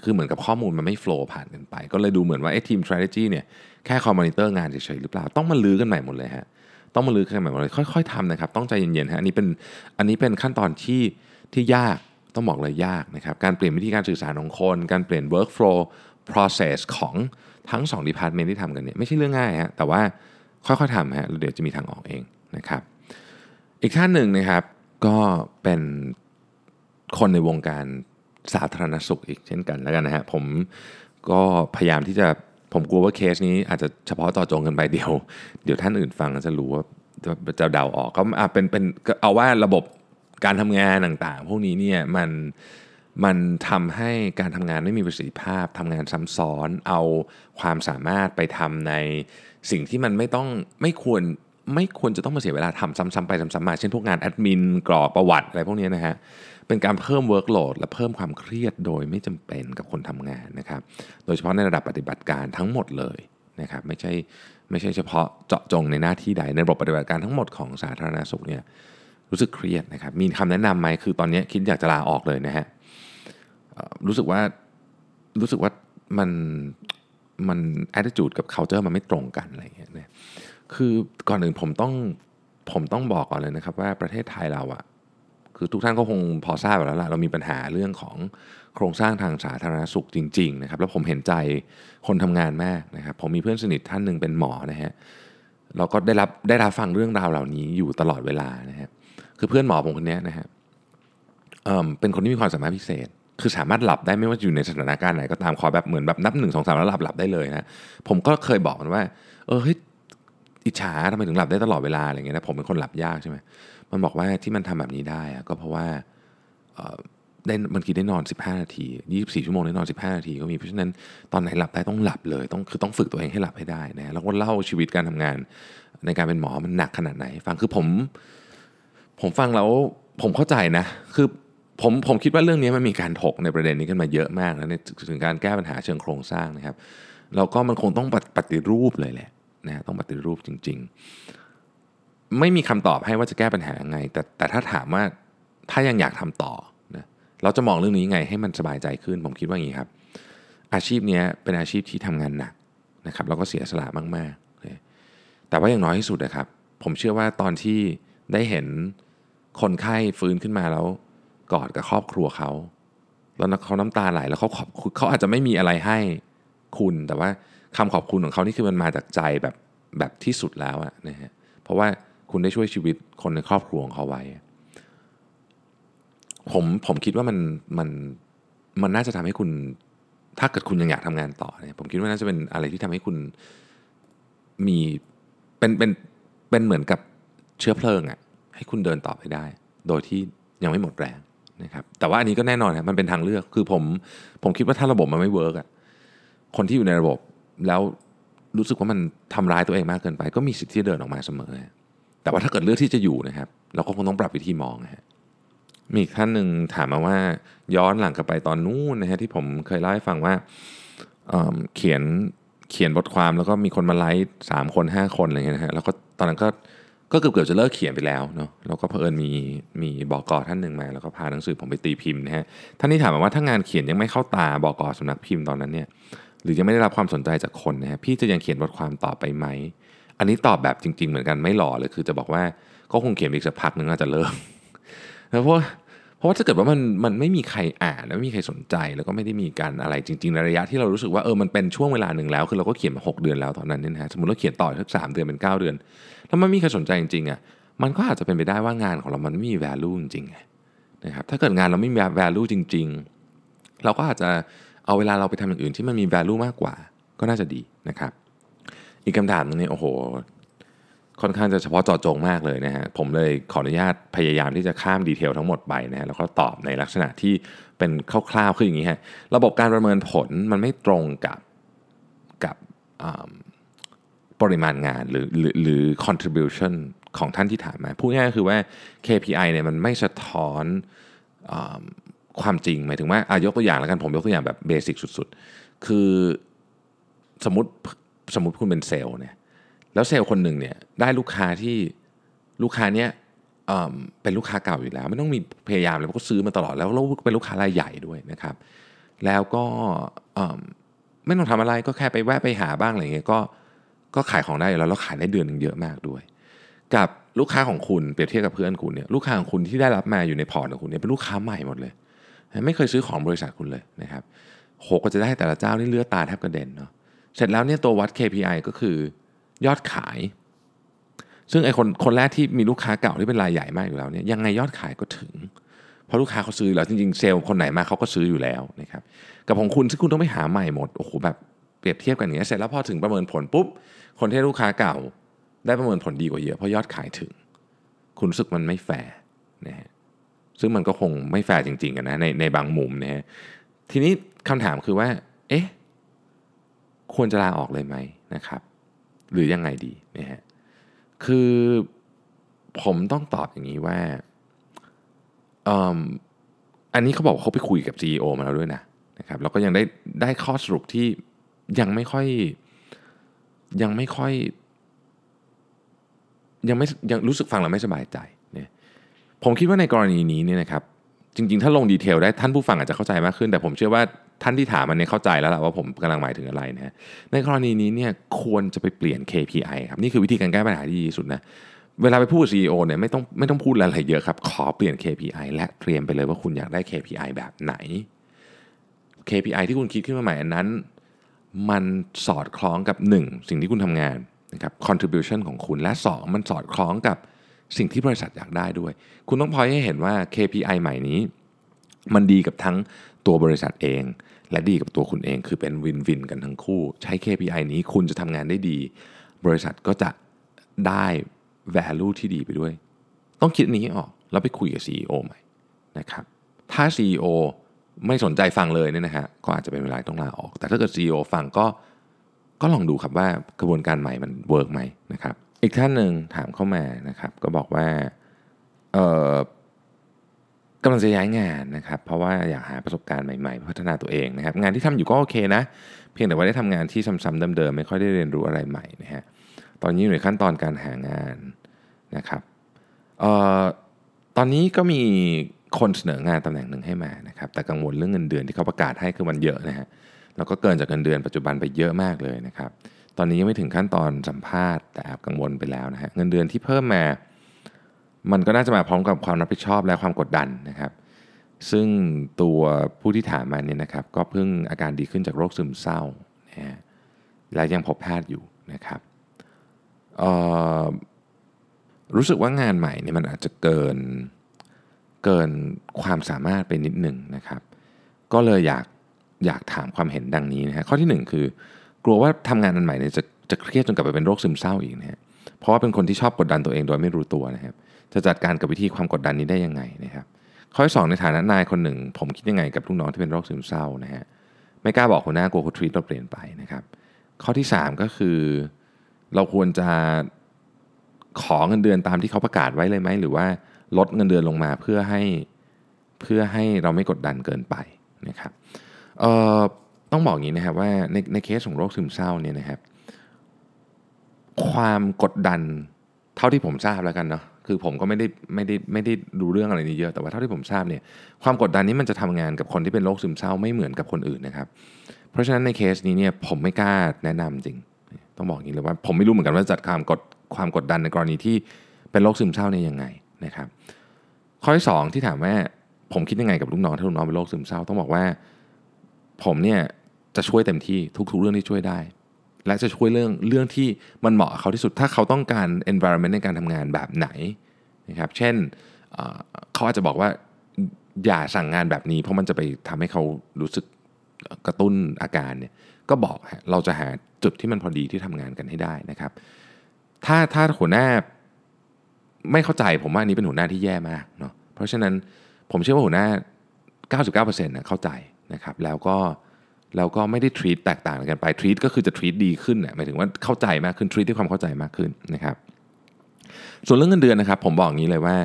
คือเหมือนกับข้อมูลมันไม่โฟล์ผ่านกันไป ก็เลยดูเหมือนว่าไอ้ทีม strategy เนี่ย แค่คอมมอนิเตอร์งานเฉยๆหรือเปล่า ต้องมาลื้อกันใหม่หมดเลยฮะต้องมาลื้อกันใหม่หมดเลยค่อยๆทำนะครับต้องใจเย็นๆฮะอันนี้เป็นอันนี้เป็นขั้นตอนที่ที่ยากต้องบอกเลยยากนะครับการเปลี่ยนวิธีการสื่อสารของคน การเปลี่ยน workflow process ของทั้ง2 department ที่ทำกันเนี่ยไม่ใช่เรื่องง่ายฮะแต่ว่าค่อยๆทำฮะเดี๋ยวจะมีทางออกเองนะครับ อีกท่านหนึ่งนะครับก็เป็นคนในวงการสาธารณสุขอีกเช่นกันแล้วกันนะฮะผมก็พยายามที่จะ ผมกลัวว่าเคสนี้อาจจะเฉพาะต่อจงกันไปเดียว เดี๋ยวท่านอื่นฟังจะรู้ว่าจะเดาออกก็เป็นเป็นเอาว่าระบบการทำงานต่างๆ พวกนี้เนี่ยมันมันทำให้การทำงานไม่มีประสิทธิภาพทำงานซ้ำซ้อนเอาความสามารถไปทำในสิ่งที่มันไม่ต้องไม่ควรไม่ควรจะต้องมาเสียเวลาทำซ้ำๆไปซ้ำๆมา เช่นพวกงานแอดมินกรอกประวัติอะไรพวกนี้นะฮะ เป็นการเพิ่ม workload และเพิ่มความเครียดโดยไม่จำเป็นกับคนทำงานนะครับ โดยเฉพาะในระดับปฏิบัติการทั้งหมดเลยนะครับไม่ใช่ไม่ใช่เฉพาะเจาะจงในหน้าที่ใดในระบบปฏิบัติการทั้งหมดของสาธารณสุขเนี่ยรู้สึกเครียดนะครับ มีคำแนะนำไหมคือตอนนี้คิดอยากจะลาออกเลยนะฮะรู้สึกว่ารู้สึกว่ามันมัน attitude กับ culture มันไม่ตรงกันอะไรอย่างเงี้ยนะคือก่อนอื่นผมต้องผมต้องบอกก่อนเลยนะครับว่าประเทศไทยเราอะ คือทุกท่านก็คงพอทราบแล้วล่ะเรามีปัญหาเรื่องของโครงสร้างทางสาธารณสุขจริงๆนะครับแล้วผมเห็นใจคนทำงานมากนะครับผมมีเพื่อนสนิทท่านหนึ่งเป็นหมอนะฮะเราก็ได้รับได้รับฟังเรื่องราวเหล่านี้อยู่ตลอดเวลานะฮะคือเพื่อนหมอผมคนนี้นะฮะเเป็นคนที่มีความสามารถพิเศษ คือสามารถหลับได้ไม่ว่าอยู่ในสถานการณ์ไหนก็ตามขอแบบเหมือนแบบนับหนึ่งสองสามแล้วหลับหลับได้เลยนะผมก็เคยบอกมันว่า เออเฮ้ยอิจฉาทำไมถึงหลับได้ตลอดเวลาอะไรเงี้ยนะผมเป็นคนหลับยากใช่ไหม มันบอกว่าที่มันทำแบบนี้ได้ก็เพราะว่าได้บางทีได้นอน 15 นาที 24 ชั่วโมงได้นอน 15 นาทีก็มี เพราะฉะนั้นตอนไหนหลับได้ต้องหลับเลย ต้องคือต้องฝึกตัวเองให้หลับให้ได้นะ แล้วก็เล่าชีวิตการทำงานในการเป็นหมอมันหนักขนาดไหน ฟังคือผม ผมฟังแล้วผมเข้าใจนะ คือผมผมคิดว่าเรื่องนี้มันมีการถกในประเด็นนี้กันมาเยอะมากแล้วในถึงการแก้ปัญหาเชิงโครงสร้างนะครับ แล้วก็มันคงต้องปฏิรูปเลยแหละนะต้องปฏิรูปจริง ๆ ไม่มีคำตอบให้ว่าจะแก้ปัญหายังไง แต่แต่ถ้าถามว่าถ้ายังอยากทำต่อนะเราจะมองเรื่องนี้ยังไงให้มันสบายใจขึ้น ผมคิดว่าอย่างนี้ครับ อาชีพนี้เป็นอาชีพที่ทำงานหนักนะครับแล้วก็เสียสละมากๆแต่ว่าอย่างน้อยที่สุดนะครับ ผมเชื่อว่าตอนที่ได้เห็นคนไข้ฟื้นขึ้นมาแล้วกอดกับครอบครัวเขา แล้วเขาน้ำตาไหลแล้วเขาขอบเขาอาจจะไม่มีอะไรให้คุณแต่ว่าคำขอบคุณของเขานี่คือมันมาจากใจแบบแบบที่สุดแล้วอะนะฮะเพราะว่า คุณได้ช่วยชีวิตคนในครอบครัวของเขาไว้ ผมผมคิดว่ามันมันมันน่าจะทำให้คุณ ถ้าเกิดคุณยังอยากทำงานต่อเนี่ยผมคิดว่าน่าจะเป็นอะไรที่ทำให้คุณมีเป็นเป็นเป็นเหมือนกับเชื้อเพลิงอะให้คุณเดินต่อไปได้ โดยที่ยังไม่หมดแรงนะครับแต่ว่าอันนี้ก็แน่นอนครับมันเป็นทางเลือกคือผมผมคิดว่าถ้าระบบมันไม่ work อะคนที่อยู่ในระบบแล้วรู้สึกว่ามันทำร้ายตัวเองมากเกินไป ก็มีสิทธิ์ที่เดินออกมาเสมอ แต่ว่าถ้าเกิดเลือกที่จะอยู่นะครับ เราก็คงต้องปรับวิธีมองนะฮะมีอีกท่านหนึ่งถามมาว่าย้อนหลังกลับไปตอนนู้นนะฮะที่ผมเคยเล่าให้ฟังว่าเขียนเขียนบทความแล้วก็มีคนมาไลค์สามคนห้าคนอะไรเงี้ยนะฮะแล้วก็ตอนนั้นก็ก็เกือบเกือบจะเลิกเขียนไปแล้วเนาะแล้วก็เพอิญมีมีบอกอท่านหนึ่งมา แล้วก็พาหนังสือผมไปตีพิมพ์นะฮะท่านนี้ถามมาว่าถ้างานเขียนยังไม่เข้าตาบอกอสำนักพิมพ์ตอนนั้นเนี่ยหรือยังไม่ได้รับความสนใจจากคนนะฮะพี่จะยังเขียนบทความต่อไปไหม อันนี้ตอบแบบจริง ๆ เหมือนกันไม่หล่อเลยคือจะบอกว่าก็คงเขียนอีกสักพักนึงอาจจะเลิกเพราะเพราะว่าถ้าเกิดว่ามันมันไม่มีใครอ่านแล้วไม่มีใครสนใจแล้วก็ไม่ได้มีการอะไรจริง ๆ ในระยะที่เรารู้สึกว่าเออมันเป็นช่วงเวลาหนึ่งแล้ว คือเราก็เขียนมาหเดือนแล้วตอนนั้นเนี่ยนะฮะสมมติเราเขียนต่อสักสามเดือนเป็น9 เดือน แล้วมันไม่มีใครสนใจจริงๆอะมันก็อาจจะเป็นไปได้ว่างานของเรามันไม่มี value จริงๆนะครับถ้าเกิดงานเราไม่มี value จริง ๆ เราก็อาจจะเอาเวลาเราไปทำอย่างอื่นที่มันมี value มากกว่า ก็น่าจะดีนะครับ อีกคำถามนึงนี่โอ้โห ค่อนข้างจะเฉพาะเจาะจงมากเลยนะฮะผมเลยขออนุญาตพยายามที่จะข้ามดีเทลทั้งหมดไปนะแล้วก็ตอบในลักษณะที่เป็นคร่าวๆคืออย่างนี้ฮะระบบการประเมินผลมันไม่ตรงกับกับปริมาณงานหรือหรือหรือ contribution ของท่านที่ถามมาพูดง่ายๆคือว่า KPI เนี่ยมันไม่สะท้อนอความจริงหมายถึงว่าอายกตัวอย่างแล้วกันผมยกตัวอย่างแบบเบสิกสุด ๆ คือสมมติ สมมติคุณเป็นเซลล์เนี่ยแล้วเซลล์คนหนึ่งเนี่ยได้ลูกค้าที่ลูกค้าเนี้ยเป็นลูกค้าเก่าอยู่แล้ว ไม่ต้องมีพยายามเลยเพราะก็ซื้อมาตลอดแล้วแล้วเป็นลูกค้ารายใหญ่ด้วยนะครับ แล้วก็ไม่ต้องทำอะไรก็แค่ไปแวะไปหาบ้างอะไรเงี้ยก็ก็ขายของได้แล้วแล้วขายได้เดือนหนึ่งเยอะมากด้วย กับลูกค้าของคุณเปรียบเทียบกับเพื่อนคุณเนี่ยลูกค้าของคุณที่ได้รับมาอยู่ในพอร์ตของคุณเนี่ยเป็นลูกค้าใหม่หมดเลย ไม่เคยซื้อของบริษัทคุณเลยนะครับโหก็จะได้แต่ละเจ้านี่เลือดตาแทบกระเด็นเนาะ เสร็จแล้วเนี่ยตัววัด KPI ก็คือยอดขาย ซึ่งไอคนคนแรกที่มีลูกค้าเก่าที่เป็นรายใหญ่มากอยู่แล้วเนี่ยยังไงยอดขายก็ถึง เพราะลูกค้าเขาซื้อแล้วจริงๆเซลล์คนไหนมาเขาก็ซื้ออยู่แล้วนะครับกับของคุณที่คุณต้องไปหาใหม่หมดโอ้โหแบบเปรียบเทียบกันอย่างเงี้ยเสร็จแล้วพอถึงประเมินผลปุ๊บคนที่ลูกค้าเก่า ได้ประเมินผลดีกว่าเยอะเพราะยอดขายถึง คุณรู้สึกมันไม่แฟร์นะฮะซึ่งมันก็คงไม่แฟร์จริงๆนะในในบางมุมนะฮะทีนี้คำถามคือว่า เอ๊ะ ควรจะลาออกเลยไหมนะครับ หรือยังไงดีนะฮะคือผมต้องตอบอย่างนี้ว่าอันนี้เขาบอกเขาไปคุยกับ CEO มาแล้วด้วยนะนะครับแล้วก็ยังได้ได้ข้อสรุปที่ยังไม่ค่อยยังไม่ค่อย ยังไม่ยังรู้สึกฟังแล้วไม่สบายใจเนี่ยผมคิดว่าในกรณีนี้เนี่ยนะครับจริง ๆ ถ้าลงดีเทลได้ท่านผู้ฟังอาจจะเข้าใจมากขึ้น แต่ผมเชื่อว่า ท่านที่ถามมันเนี่ยเข้าใจแล้วล่ะว่าผมกำลังหมายถึงอะไรนะในกรณีนี้เนี่ยควรจะไปเปลี่ยน KPI ครับนี่คือวิธีการแก้ปัญหาที่ดีสุดนะเวลาไปพูด CEO เนี่ยไม่ต้องไม่ต้องพูดอะไรเยอะครับ ขอเปลี่ยน KPI และเตรียมไปเลยว่าคุณอยากได้ KPI แบบไหน KPI ที่คุณคิดขึ้นมาใหม่อันนั้น มันสอดคล้องกับ 1 สิ่งที่คุณทำงานนะครับ contribution ของคุณและ 2 มันสอดคล้องกับสิ่งที่บริษัทอยากได้ด้วย คุณต้องพอยให้เห็นว่า KPI ใหม่นี้ มันดีกับทั้ง ตัวบริษัทเอง และดีกับตัวคุณเองคือเป็นวินวินกันทั้งคู่ ใช้ KPI นี้คุณจะทำงานได้ดี บริษัทก็จะได้ value ที่ดีไปด้วย ต้องคิดนี้ออกแล้วไปคุยกับ CEO ใหม่นะครับถ้า CEO ไม่สนใจฟังเลยเนี่ยนะฮะก็อาจจะเป็นเวลาต้องลาออก แต่ถ้าเกิด CEO ฟังก็ก็ลองดูครับว่ากระบวนการใหม่มันเวิร์กไหมนะครับอีกท่านหนึ่งถามเข้ามานะครับก็บอกว่าเออ กำลังจะย้ายงานนะครับ เพราะว่าอยากหาประสบการณ์ใหม่ๆ พัฒนาตัวเองนะครับ งานที่ทำอยู่ก็โอเคนะ เพียงแต่ว่าได้ทำงานที่ซ้ำๆเดิมๆไม่ค่อยได้เรียนรู้อะไรใหม่นะฮะตอนนี้อยู่ในขั้นตอนการหางานนะครับเอ่อตอนนี้ก็มีคนเสนองานตำแหน่งหนึ่งให้มานะครับ แต่กังวลเรื่องเงินเดือนที่เขาประกาศให้คือมันเยอะนะฮะแล้วก็เกินจากเงินเดือนปัจจุบันไปเยอะมากเลยนะครับ ตอนนี้ยังไม่ถึงขั้นตอนสัมภาษณ์แต่แอบกังวลไปแล้วนะฮะเงินเดือนที่เพิ่มมา มันก็น่าจะมาพร้อมกับความรับผิดชอบและความกดดันนะครับ ซึ่งตัวผู้ที่ถามมาเนี่ยนะครับ ก็เพิ่งอาการดีขึ้นจากโรคซึมเศร้านะฮะและยังพบแพทย์อยู่นะครับรู้สึกว่างานใหม่เนี่ยมันอาจจะเกินเกินความสามารถไปนิดหนึ่งนะครับ ก็เลยอยากอยากถามความเห็นดังนี้นะฮะข้อที่ 1 คือ กลัวว่าทำงานอันใหม่เนี่ยจะจะเครียดจนกลับไปเป็นโรคซึมเศร้าอีกนะฮะเพราะว่าเป็นคนที่ชอบกดดันตัวเองโดยไม่รู้ตัวนะครับ จะจัดการกับวิธีความกดดันนี้ได้ยังไงนะครับข้อที่สในฐานะนายคนหนึ่ง ผมคิดยังไงกับลูกน้องที่เป็นโรคซึมเศร้านะฮะไม่กล้าบอกหัวหน้ากลัวคุณทรีตเราเปลี่ยนไปนะครับ ข้อที่ 3 ก็คือ เราควรจะขอเงินเดือนตามที่เขาประกาศไว้เลยไหมหรือว่าลดเงินเดือนลงมาเพื่อให้เพื่อให้เราไม่กดดันเกินไปนะครับต้องบอกอย่างนี้นะครับว่าในในเคสของโรคซึมเศร้าเนี่ยนะครับ ความกดดันเท่าที่ผมทราบแล้วกันเนาะ คือผมก็ไม่ได้ไม่ได้ไม่ได้รู้เรื่องอะไรนี้เยอะแต่ว่าเท่าที่ผมทราบเนี่ยความกดดันนี้มันจะทำงานกับคนที่เป็นโรคซึมเศร้าไม่เหมือนกับคนอื่นนะครับ เพราะฉะนั้นในเคสนี้เนี่ยผมไม่กล้าแนะนำจริง ต้องบอกอย่างนี้เลยว่า ผมไม่รู้เหมือนกันว่าจัดความกดความกดดันในกรณีที่เป็นโรคซึมเศร้าเนี่ยยังไงนะครับ ข้อที่2ที่ถามว่าผมคิดยังไงกับลูกน้องถ้าลูกน้องเป็นโรคซึมเศร้าต้องบอกว่า ผมเนี่ยจะช่วยเต็มที่ทุกๆเรื่องที่ช่วยได้ และจะช่วยเรื่องเรื่องที่มันเหมาะเขาที่สุด ถ้าเขาต้องการ environment ในการทำงานแบบไหนนะครับเช่นเขาอาจจะบอกว่าอย่าสั่งงานแบบนี้เพราะมันจะไปทำให้เขารู้สึกกระตุ้นอาการเนี่ยก็บอกเราจะหาจุดที่มันพอดีที่ทำงานกันให้ได้นะครับ ถ้าถ้าหัวหน้าไม่เข้าใจผมว่าอันนี้เป็นหัวหน้าที่แย่มากเนาะเพราะฉะนั้นผมเชื่อว่าหัวหน้า 99%นะเข้าใจนะครับ แล้วก็ แล้วก็ไม่ได้ treat แตกต่างกันไป treat ก็คือจะ treat ดีขึ้นนะหมายถึงว่าเข้าใจมากขึ้น treat ด้วยความเข้าใจมากขึ้นนะครับ ส่วนเรื่องเงินเดือนนะครับ ผมบอกอย่างนี้เลยว่า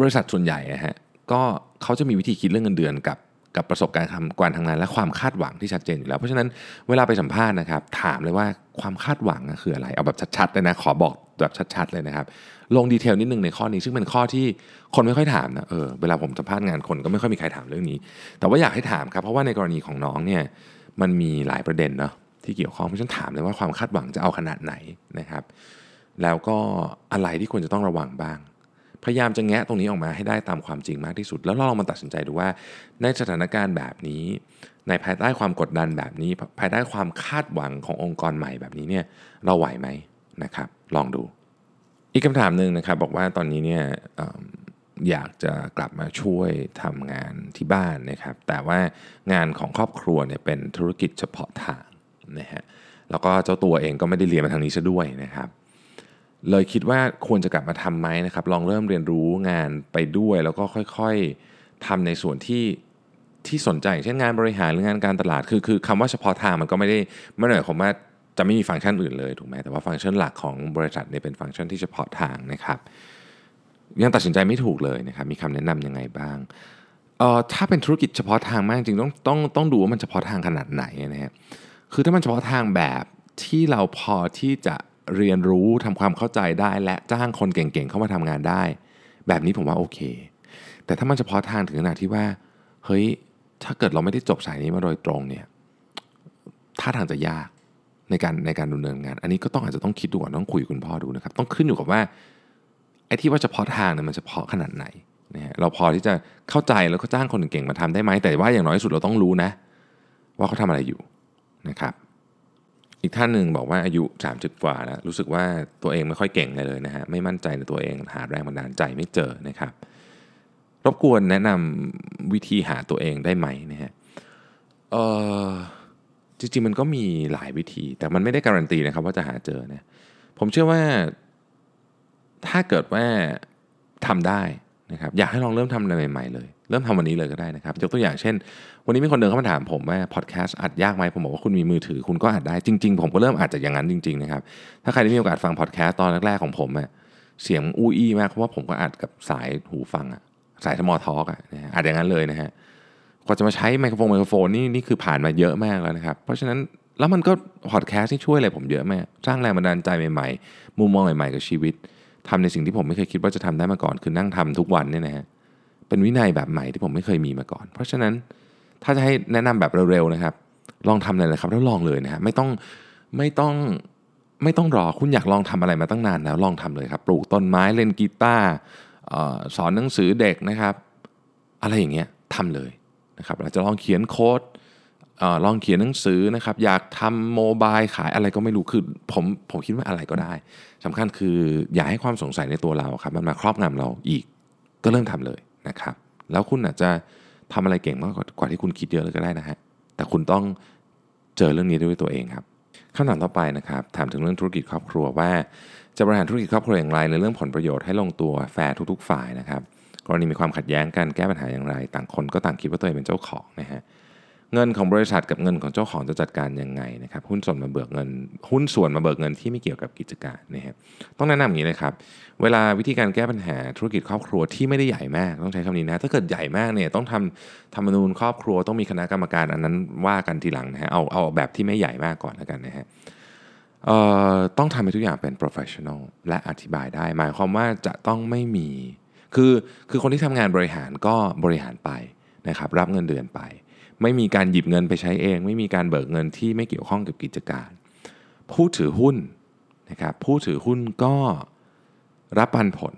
บริษัทส่วนใหญ่ฮะก็เขาจะมีวิธีคิดเรื่องเงินเดือนกับ กับประสบการณ์การทำงานและความคาดหวังที่ชัดเจนอยู่แล้ว เพราะฉะนั้นเวลาไปสัมภาษณ์นะครับ ถามเลยว่าความคาดหวังคืออะไร เอาแบบชัดๆเลยนะ ขอบอกแบบชัดๆเลยนะครับ ลงดีเทลนิดนึงในข้อนี้ซึ่งเป็นข้อที่คนไม่ค่อยถามนะเออเวลาผมสัมภาษณ์งานคนก็ไม่ค่อยมีใครถามเรื่องนี้ แต่ว่าอยากให้ถามครับเพราะว่าในกรณีของน้องเนี่ยมันมีหลายประเด็นเนาะที่เกี่ยวข้องเพราะฉะนั้นถามเลยว่าความคาดหวังจะเอาขนาดไหนนะครับ แล้วก็อะไรที่ควรจะต้องระวังบ้าง พยายามจะแงะตรงนี้ออกมาให้ได้ตามความจริงมากที่สุด แล้วลองมาตัดสินใจดูว่า ในสถานการณ์แบบนี้ ในภายใต้ความกดดันแบบนี้ ภายใต้ความคาดหวังขององค์กรใหม่แบบนี้เนี่ยเราไหวไหมนะครับ ลองดู อีกคำถามหนึ่งนะครับบอกว่าตอนนี้เนี่ยอยากจะกลับมาช่วยทำงานที่บ้านนะครับ แต่ว่างานของครอบครัวเนี่ยเป็นธุรกิจเฉพาะทางนะฮะแล้วก็เจ้าตัวเองก็ไม่ได้เรียนมาทางนี้ซะด้วยนะครับ เลยคิดว่าควรจะกลับมาทำไหมนะครับ ลองเริ่มเรียนรู้งานไปด้วย แล้วก็ค่อยๆทำในส่วนที่ที่สนใจ เช่นงานบริหารหรืองานการตลาดคือคือคำว่าเฉพาะทางมันก็ไม่ได้ไม่ได้หมายความว่าจะไม่มีฟังก์ชันอื่นเลยถูกไหมแต่ว่าฟังก์ชันหลักของบริษัทเนี่ยเป็นฟังก์ชันที่เฉพาะทางนะครับ ยังตัดสินใจไม่ถูกเลยนะครับ มีคำแนะนํำยังไงบ้างเอ่อถ้าเป็นธุรกิจเฉพาะทางมากจริงต้องต้องต้องดูว่ามันเฉพาะทางขนาดไหนนะครับคือถ้ามันเฉพาะทางแบบที่เราพอที่จะ เรียนรู้ทำความเข้าใจได้ และจ้างคนเก่งๆเข้ามาทำงานได้ แบบนี้ผมว่าโอเค แต่ถ้ามันเฉพาะทางถึงขนาดที่ว่า เฮ้ย ถ้าเกิดเราไม่ได้จบสายนี้มาโดยตรงเนี่ยท่าทางจะยากในการในการดำเนินงาน อันนี้ก็ต้องอาจจะต้องคิดดูก่อนต้องคุยคุณพ่อดูนะครับ ต้องขึ้นอยู่กับว่าไอ้ที่ว่าเฉพาะทางเนี่ยมันเฉพาะขนาดไหนนะฮะเราพอที่จะเข้าใจแล้วก็จ้างคนเก่งมาทำได้ไหมแต่ว่าอย่างน้อยสุดเราต้องรู้นะ ว่าเขาทำอะไรอยู่นะครับ อีกท่านหนึ่งบอกว่าอายุ 30 กว่าแล้วรู้สึกว่าตัวเองไม่ค่อยเก่งเลยนะฮะไม่มั่นใจในตัวเองหาแรงบันดาลใจไม่เจอนะครับรบกวนแนะนำวิธีหาตัวเองได้ไหมนะฮะเออจริงๆมันก็มีหลายวิธี แต่มันไม่ได้การันตีนะครับว่าจะหาเจอนะผมเชื่อว่าถ้าเกิดว่าทำได้นะครับอยากให้ลองเริ่มทำอะไรใหม่ ๆ เลย เริ่มทำวันนี้เลยก็ได้นะครับ ยกตัวอย่างเช่น วันนี้มีคนเดินเข้ามาถามผมว่าพอดแคสต์อัดยากไหมผมบอกว่าคุณมีมือถือคุณก็อัดได้จริง ๆ ผมก็เริ่มอัดจากอย่างนั้นจริงๆนะครับถ้าใครได้มีโอกาสฟังพอดแคสต์ตอนแรกๆของผมอะเสียงอู้อี้มากเพราะว่าผมก็อัดกับสายหูฟังอะสายสมอทอกอะอัดอย่างนั้นเลยนะฮะกว่าจะมาใช้ไมโครโฟนไมโครโฟนนี่นี่คือผ่านมาเยอะมากแล้วนะครับ เพราะฉะนั้นแล้วมันก็พอดแคสต์ที่ช่วยอะไรผมเยอะมากสร้างแรงบันดาลใจใหม่ๆ มุมมองใหม่ๆ กับชีวิตทำในสิ่งที่ผมไม่เคยคิดว่าจะทำได้มาก่อน คือนั่งทำทุกวันเนี่ยนะฮะ เป็นวินัยแบบใหม่ที่ผมไม่เคยมีมาก่อน เพราะฉะนั้นถ้าจะให้แนะนำแบบเร็วๆนะครับ ลองทำเลยนะครับแล้วลองเลยนะฮะไม่ต้องไม่ต้องไม่ต้องรอคุณอยากลองทำอะไรมาตั้งนานแล้วลองทำเลยครับปลูกต้นไม้เล่นกีตาร์สอนหนังสือเด็กนะครับ อะไรอย่างเงี้ยทำเลยนะครับเราจะลองเขียนโค้ดลองเขียนหนังสือนะครับ อยากทำโมบายขายอะไรก็ไม่รู้คือผมผมคิดว่าอะไรก็ได้สำคัญคืออย่าให้ความสงสัยในตัวเราครับ มันมาครอบงำเราอีก ก็เริ่มทำเลย นะครับ แล้วคุณอาจจะทำอะไรเก่งมากกว่าที่คุณคิดเยอะเลยก็ได้นะฮะ แต่คุณต้องเจอเรื่องนี้ด้วยตัวเองครับคำถามต่อไปนะครับถามถึงเรื่องธุรกิจครอบครัวว่า จะบริหารธุรกิจครอบครัวอย่างไรในเรื่องผลประโยชน์ให้ลงตัวแฟร์ทุก ๆ ฝ่ายนะครับกรณีมีความขัดแย้งกันแก้ปัญหาอย่างไร ต่างคนก็ต่างคิดว่าตัวเองเป็นเจ้าของนะฮะ เงินของบริษัทกับเงินของเจ้าของจะจัดการยังไงนะครับหุ้นส่วนมาเบิกเงิน หุ้นส่วนมาเบิกเงินที่ไม่เกี่ยวกับกิจการนะครับต้องแนะนำอย่างนี้เลยครับ เวลาวิธีการแก้ปัญหาธุรกิจครอบครัวที่ไม่ได้ใหญ่มากต้องใช้คำนี้นะถ้าเกิดใหญ่มากเนี่ยต้องทำธรรมนูญครอบครัวต้องมีคณะกรรมการอันนั้นว่ากันทีหลังนะฮะเอาเอาแบบที่ไม่ใหญ่มากก่อนแล้วกันนะฮะต้องทำให้ทุกอย่างเป็น professional และอธิบายได้ หมายความว่าจะต้องไม่มี คือคือคนที่ทำงานบริหารก็บริหารไปนะครับรับเงินเดือนไป ไม่มีการหยิบเงินไปใช้เอง ไม่มีการเบิกเงินที่ไม่เกี่ยวข้องกับกิจการ ผู้ถือหุ้นนะครับผู้ถือหุ้นก็รับปันผล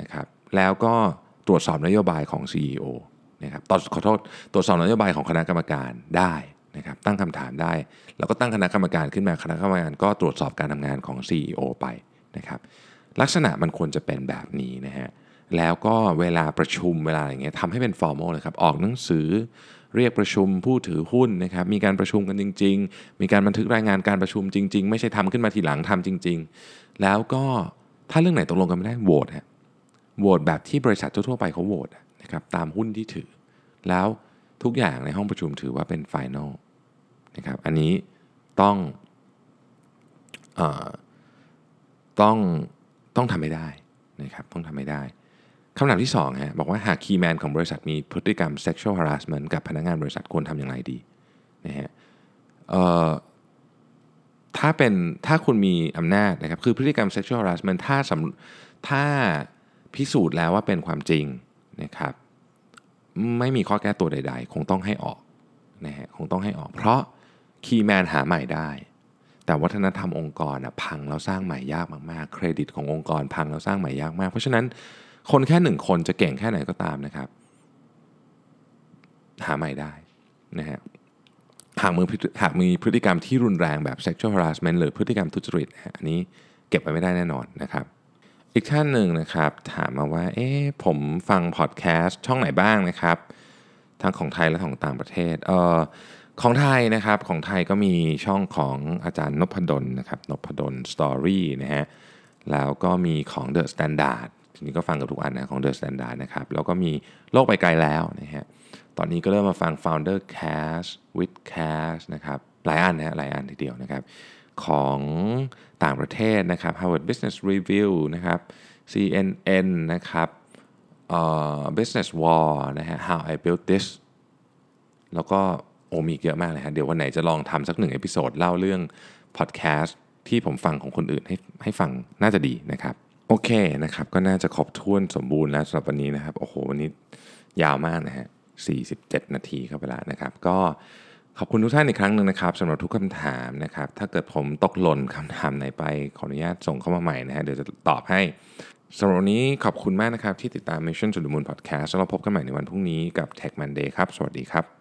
นะครับแล้วก็ตรวจสอบนโยบายของ CEO นะครับตอขอโทษตรวจสอบนโยบายของคณะกรรมการได้นะครับตั้งคำถามได้ แล้วก็ตั้งคณะกรรมการขึ้นมาคณะกรรมการก็ตรวจสอบการทำงานของ CEO ไปนะครับลักษณะมันควรจะเป็นแบบนี้นะฮะแล้วก็เวลาประชุมเวลาอะไรเงี้ยทำให้เป็นฟอร์มอลเลยครับออกหนังสือ เรียกประชุมผู้ถือหุ้นนะครับมีการประชุมกันจริง ๆ มีการบันทึกรายงานการประชุมจริง ๆ ไม่ใช่ทำขึ้นมาทีหลังทำจริง ๆ แล้วก็ถ้าเรื่องไหนตกลงกันไม่ได้โหวตฮะโหวตแบบที่บริษัททั่วๆไปเขาโหวตนะครับตามหุ้นที่ถือ แล้วทุกอย่างในห้องประชุมถือว่าเป็น final นะครับอันนี้ต้องต้องต้องทำให้ได้นะครับต้องทำให้ได้ คำถามที่2ฮะบอกว่าหาก key man ของบริษัทมีพฤติกรรม sexual harassment กับพนักงานบริษัทควรทำอย่างไรดีนะฮะถ้าเป็นถ้าคุณมีอำนาจนะครับคือพฤติกรรม sexual harassment ถ้าถ้าพิสูจน์แล้วว่าเป็นความจริงนะครับไม่มีข้อแก้ตัวใด ๆ คงต้องให้ออกนะฮะคงต้องให้ออก เพราะคีย์แมนหาใหม่ได้ แต่วัฒนธรรมองค์กรพังแล้วสร้างใหม่ยากมากๆ เครดิตขององค์กรพังแล้วสร้างใหม่ยากมาก เพราะฉะนั้น คนแค่หนึ่งคนจะเก่งแค่ไหนก็ตามนะครับ หาใหม่ได้นะฮะหากมือหากมีพฤติกรรมที่รุนแรงแบบ sexual harassment หรือพฤติกรรมทุจริตอันนี้เก็บไว้ไม่ได้แน่นอนนะครับ อีกท่านหนึ่งนะครับ ถามมาว่าเอ๊ะผมฟังพอดแคสต์ช่องไหนบ้างนะครับ ทั้งของไทยและของต่างประเทศเอ่อของไทยนะครับของไทยก็มีช่องของอาจารย์นพดลนะครับนพดลสตอรี่นะฮะแล้วก็มีของ The Standard นี้ก็ฟังเกือบทุกอันนะของ The Standard นะครับ แล้วก็มีโลกไปไกลแล้วนะฮะ ตอนนี้ก็เริ่มมาฟัง Founder Cast with Cast นะครับ หลายอันนะหลายอันทีเดียวนะครับ ของต่างประเทศนะครับ Harvard Business Review นะครับ CNN นะครับ เอ่อ Business Wars นะฮะ How I Built This แล้วก็โอมีเยอะมากเลยฮะเดี๋ยววันไหนจะลองทำสักหนึ่ง episode เล่าเรื่องพอดแคสต์ที่ผมฟังของคนอื่นให้ให้ฟังน่าจะดีนะครับ โอเคนะครับ ก็น่าจะครบถ้วนสมบูรณ์แล้วสำหรับวันนี้นะครับ โอ้โห วันนี้ยาวมากนะฮะ 47 นาทีเข้าไปแล้วนะครับ ก็ขอบคุณทุกท่านอีกครั้งหนึ่งนะครับสำหรับทุกคำถามนะครับ ถ้าเกิดผมตกหล่นคำถามไหนไป ขออนุญาตส่งเข้ามาใหม่นะฮะ เดี๋ยวจะตอบให้สำหรับวันนี้ขอบคุณมากนะครับ ที่ติดตาม Mission to the Moon Podcast แล้วเราพบกันใหม่ในวันพรุ่งนี้กับ Tech Monday ครับ สวัสดีครับ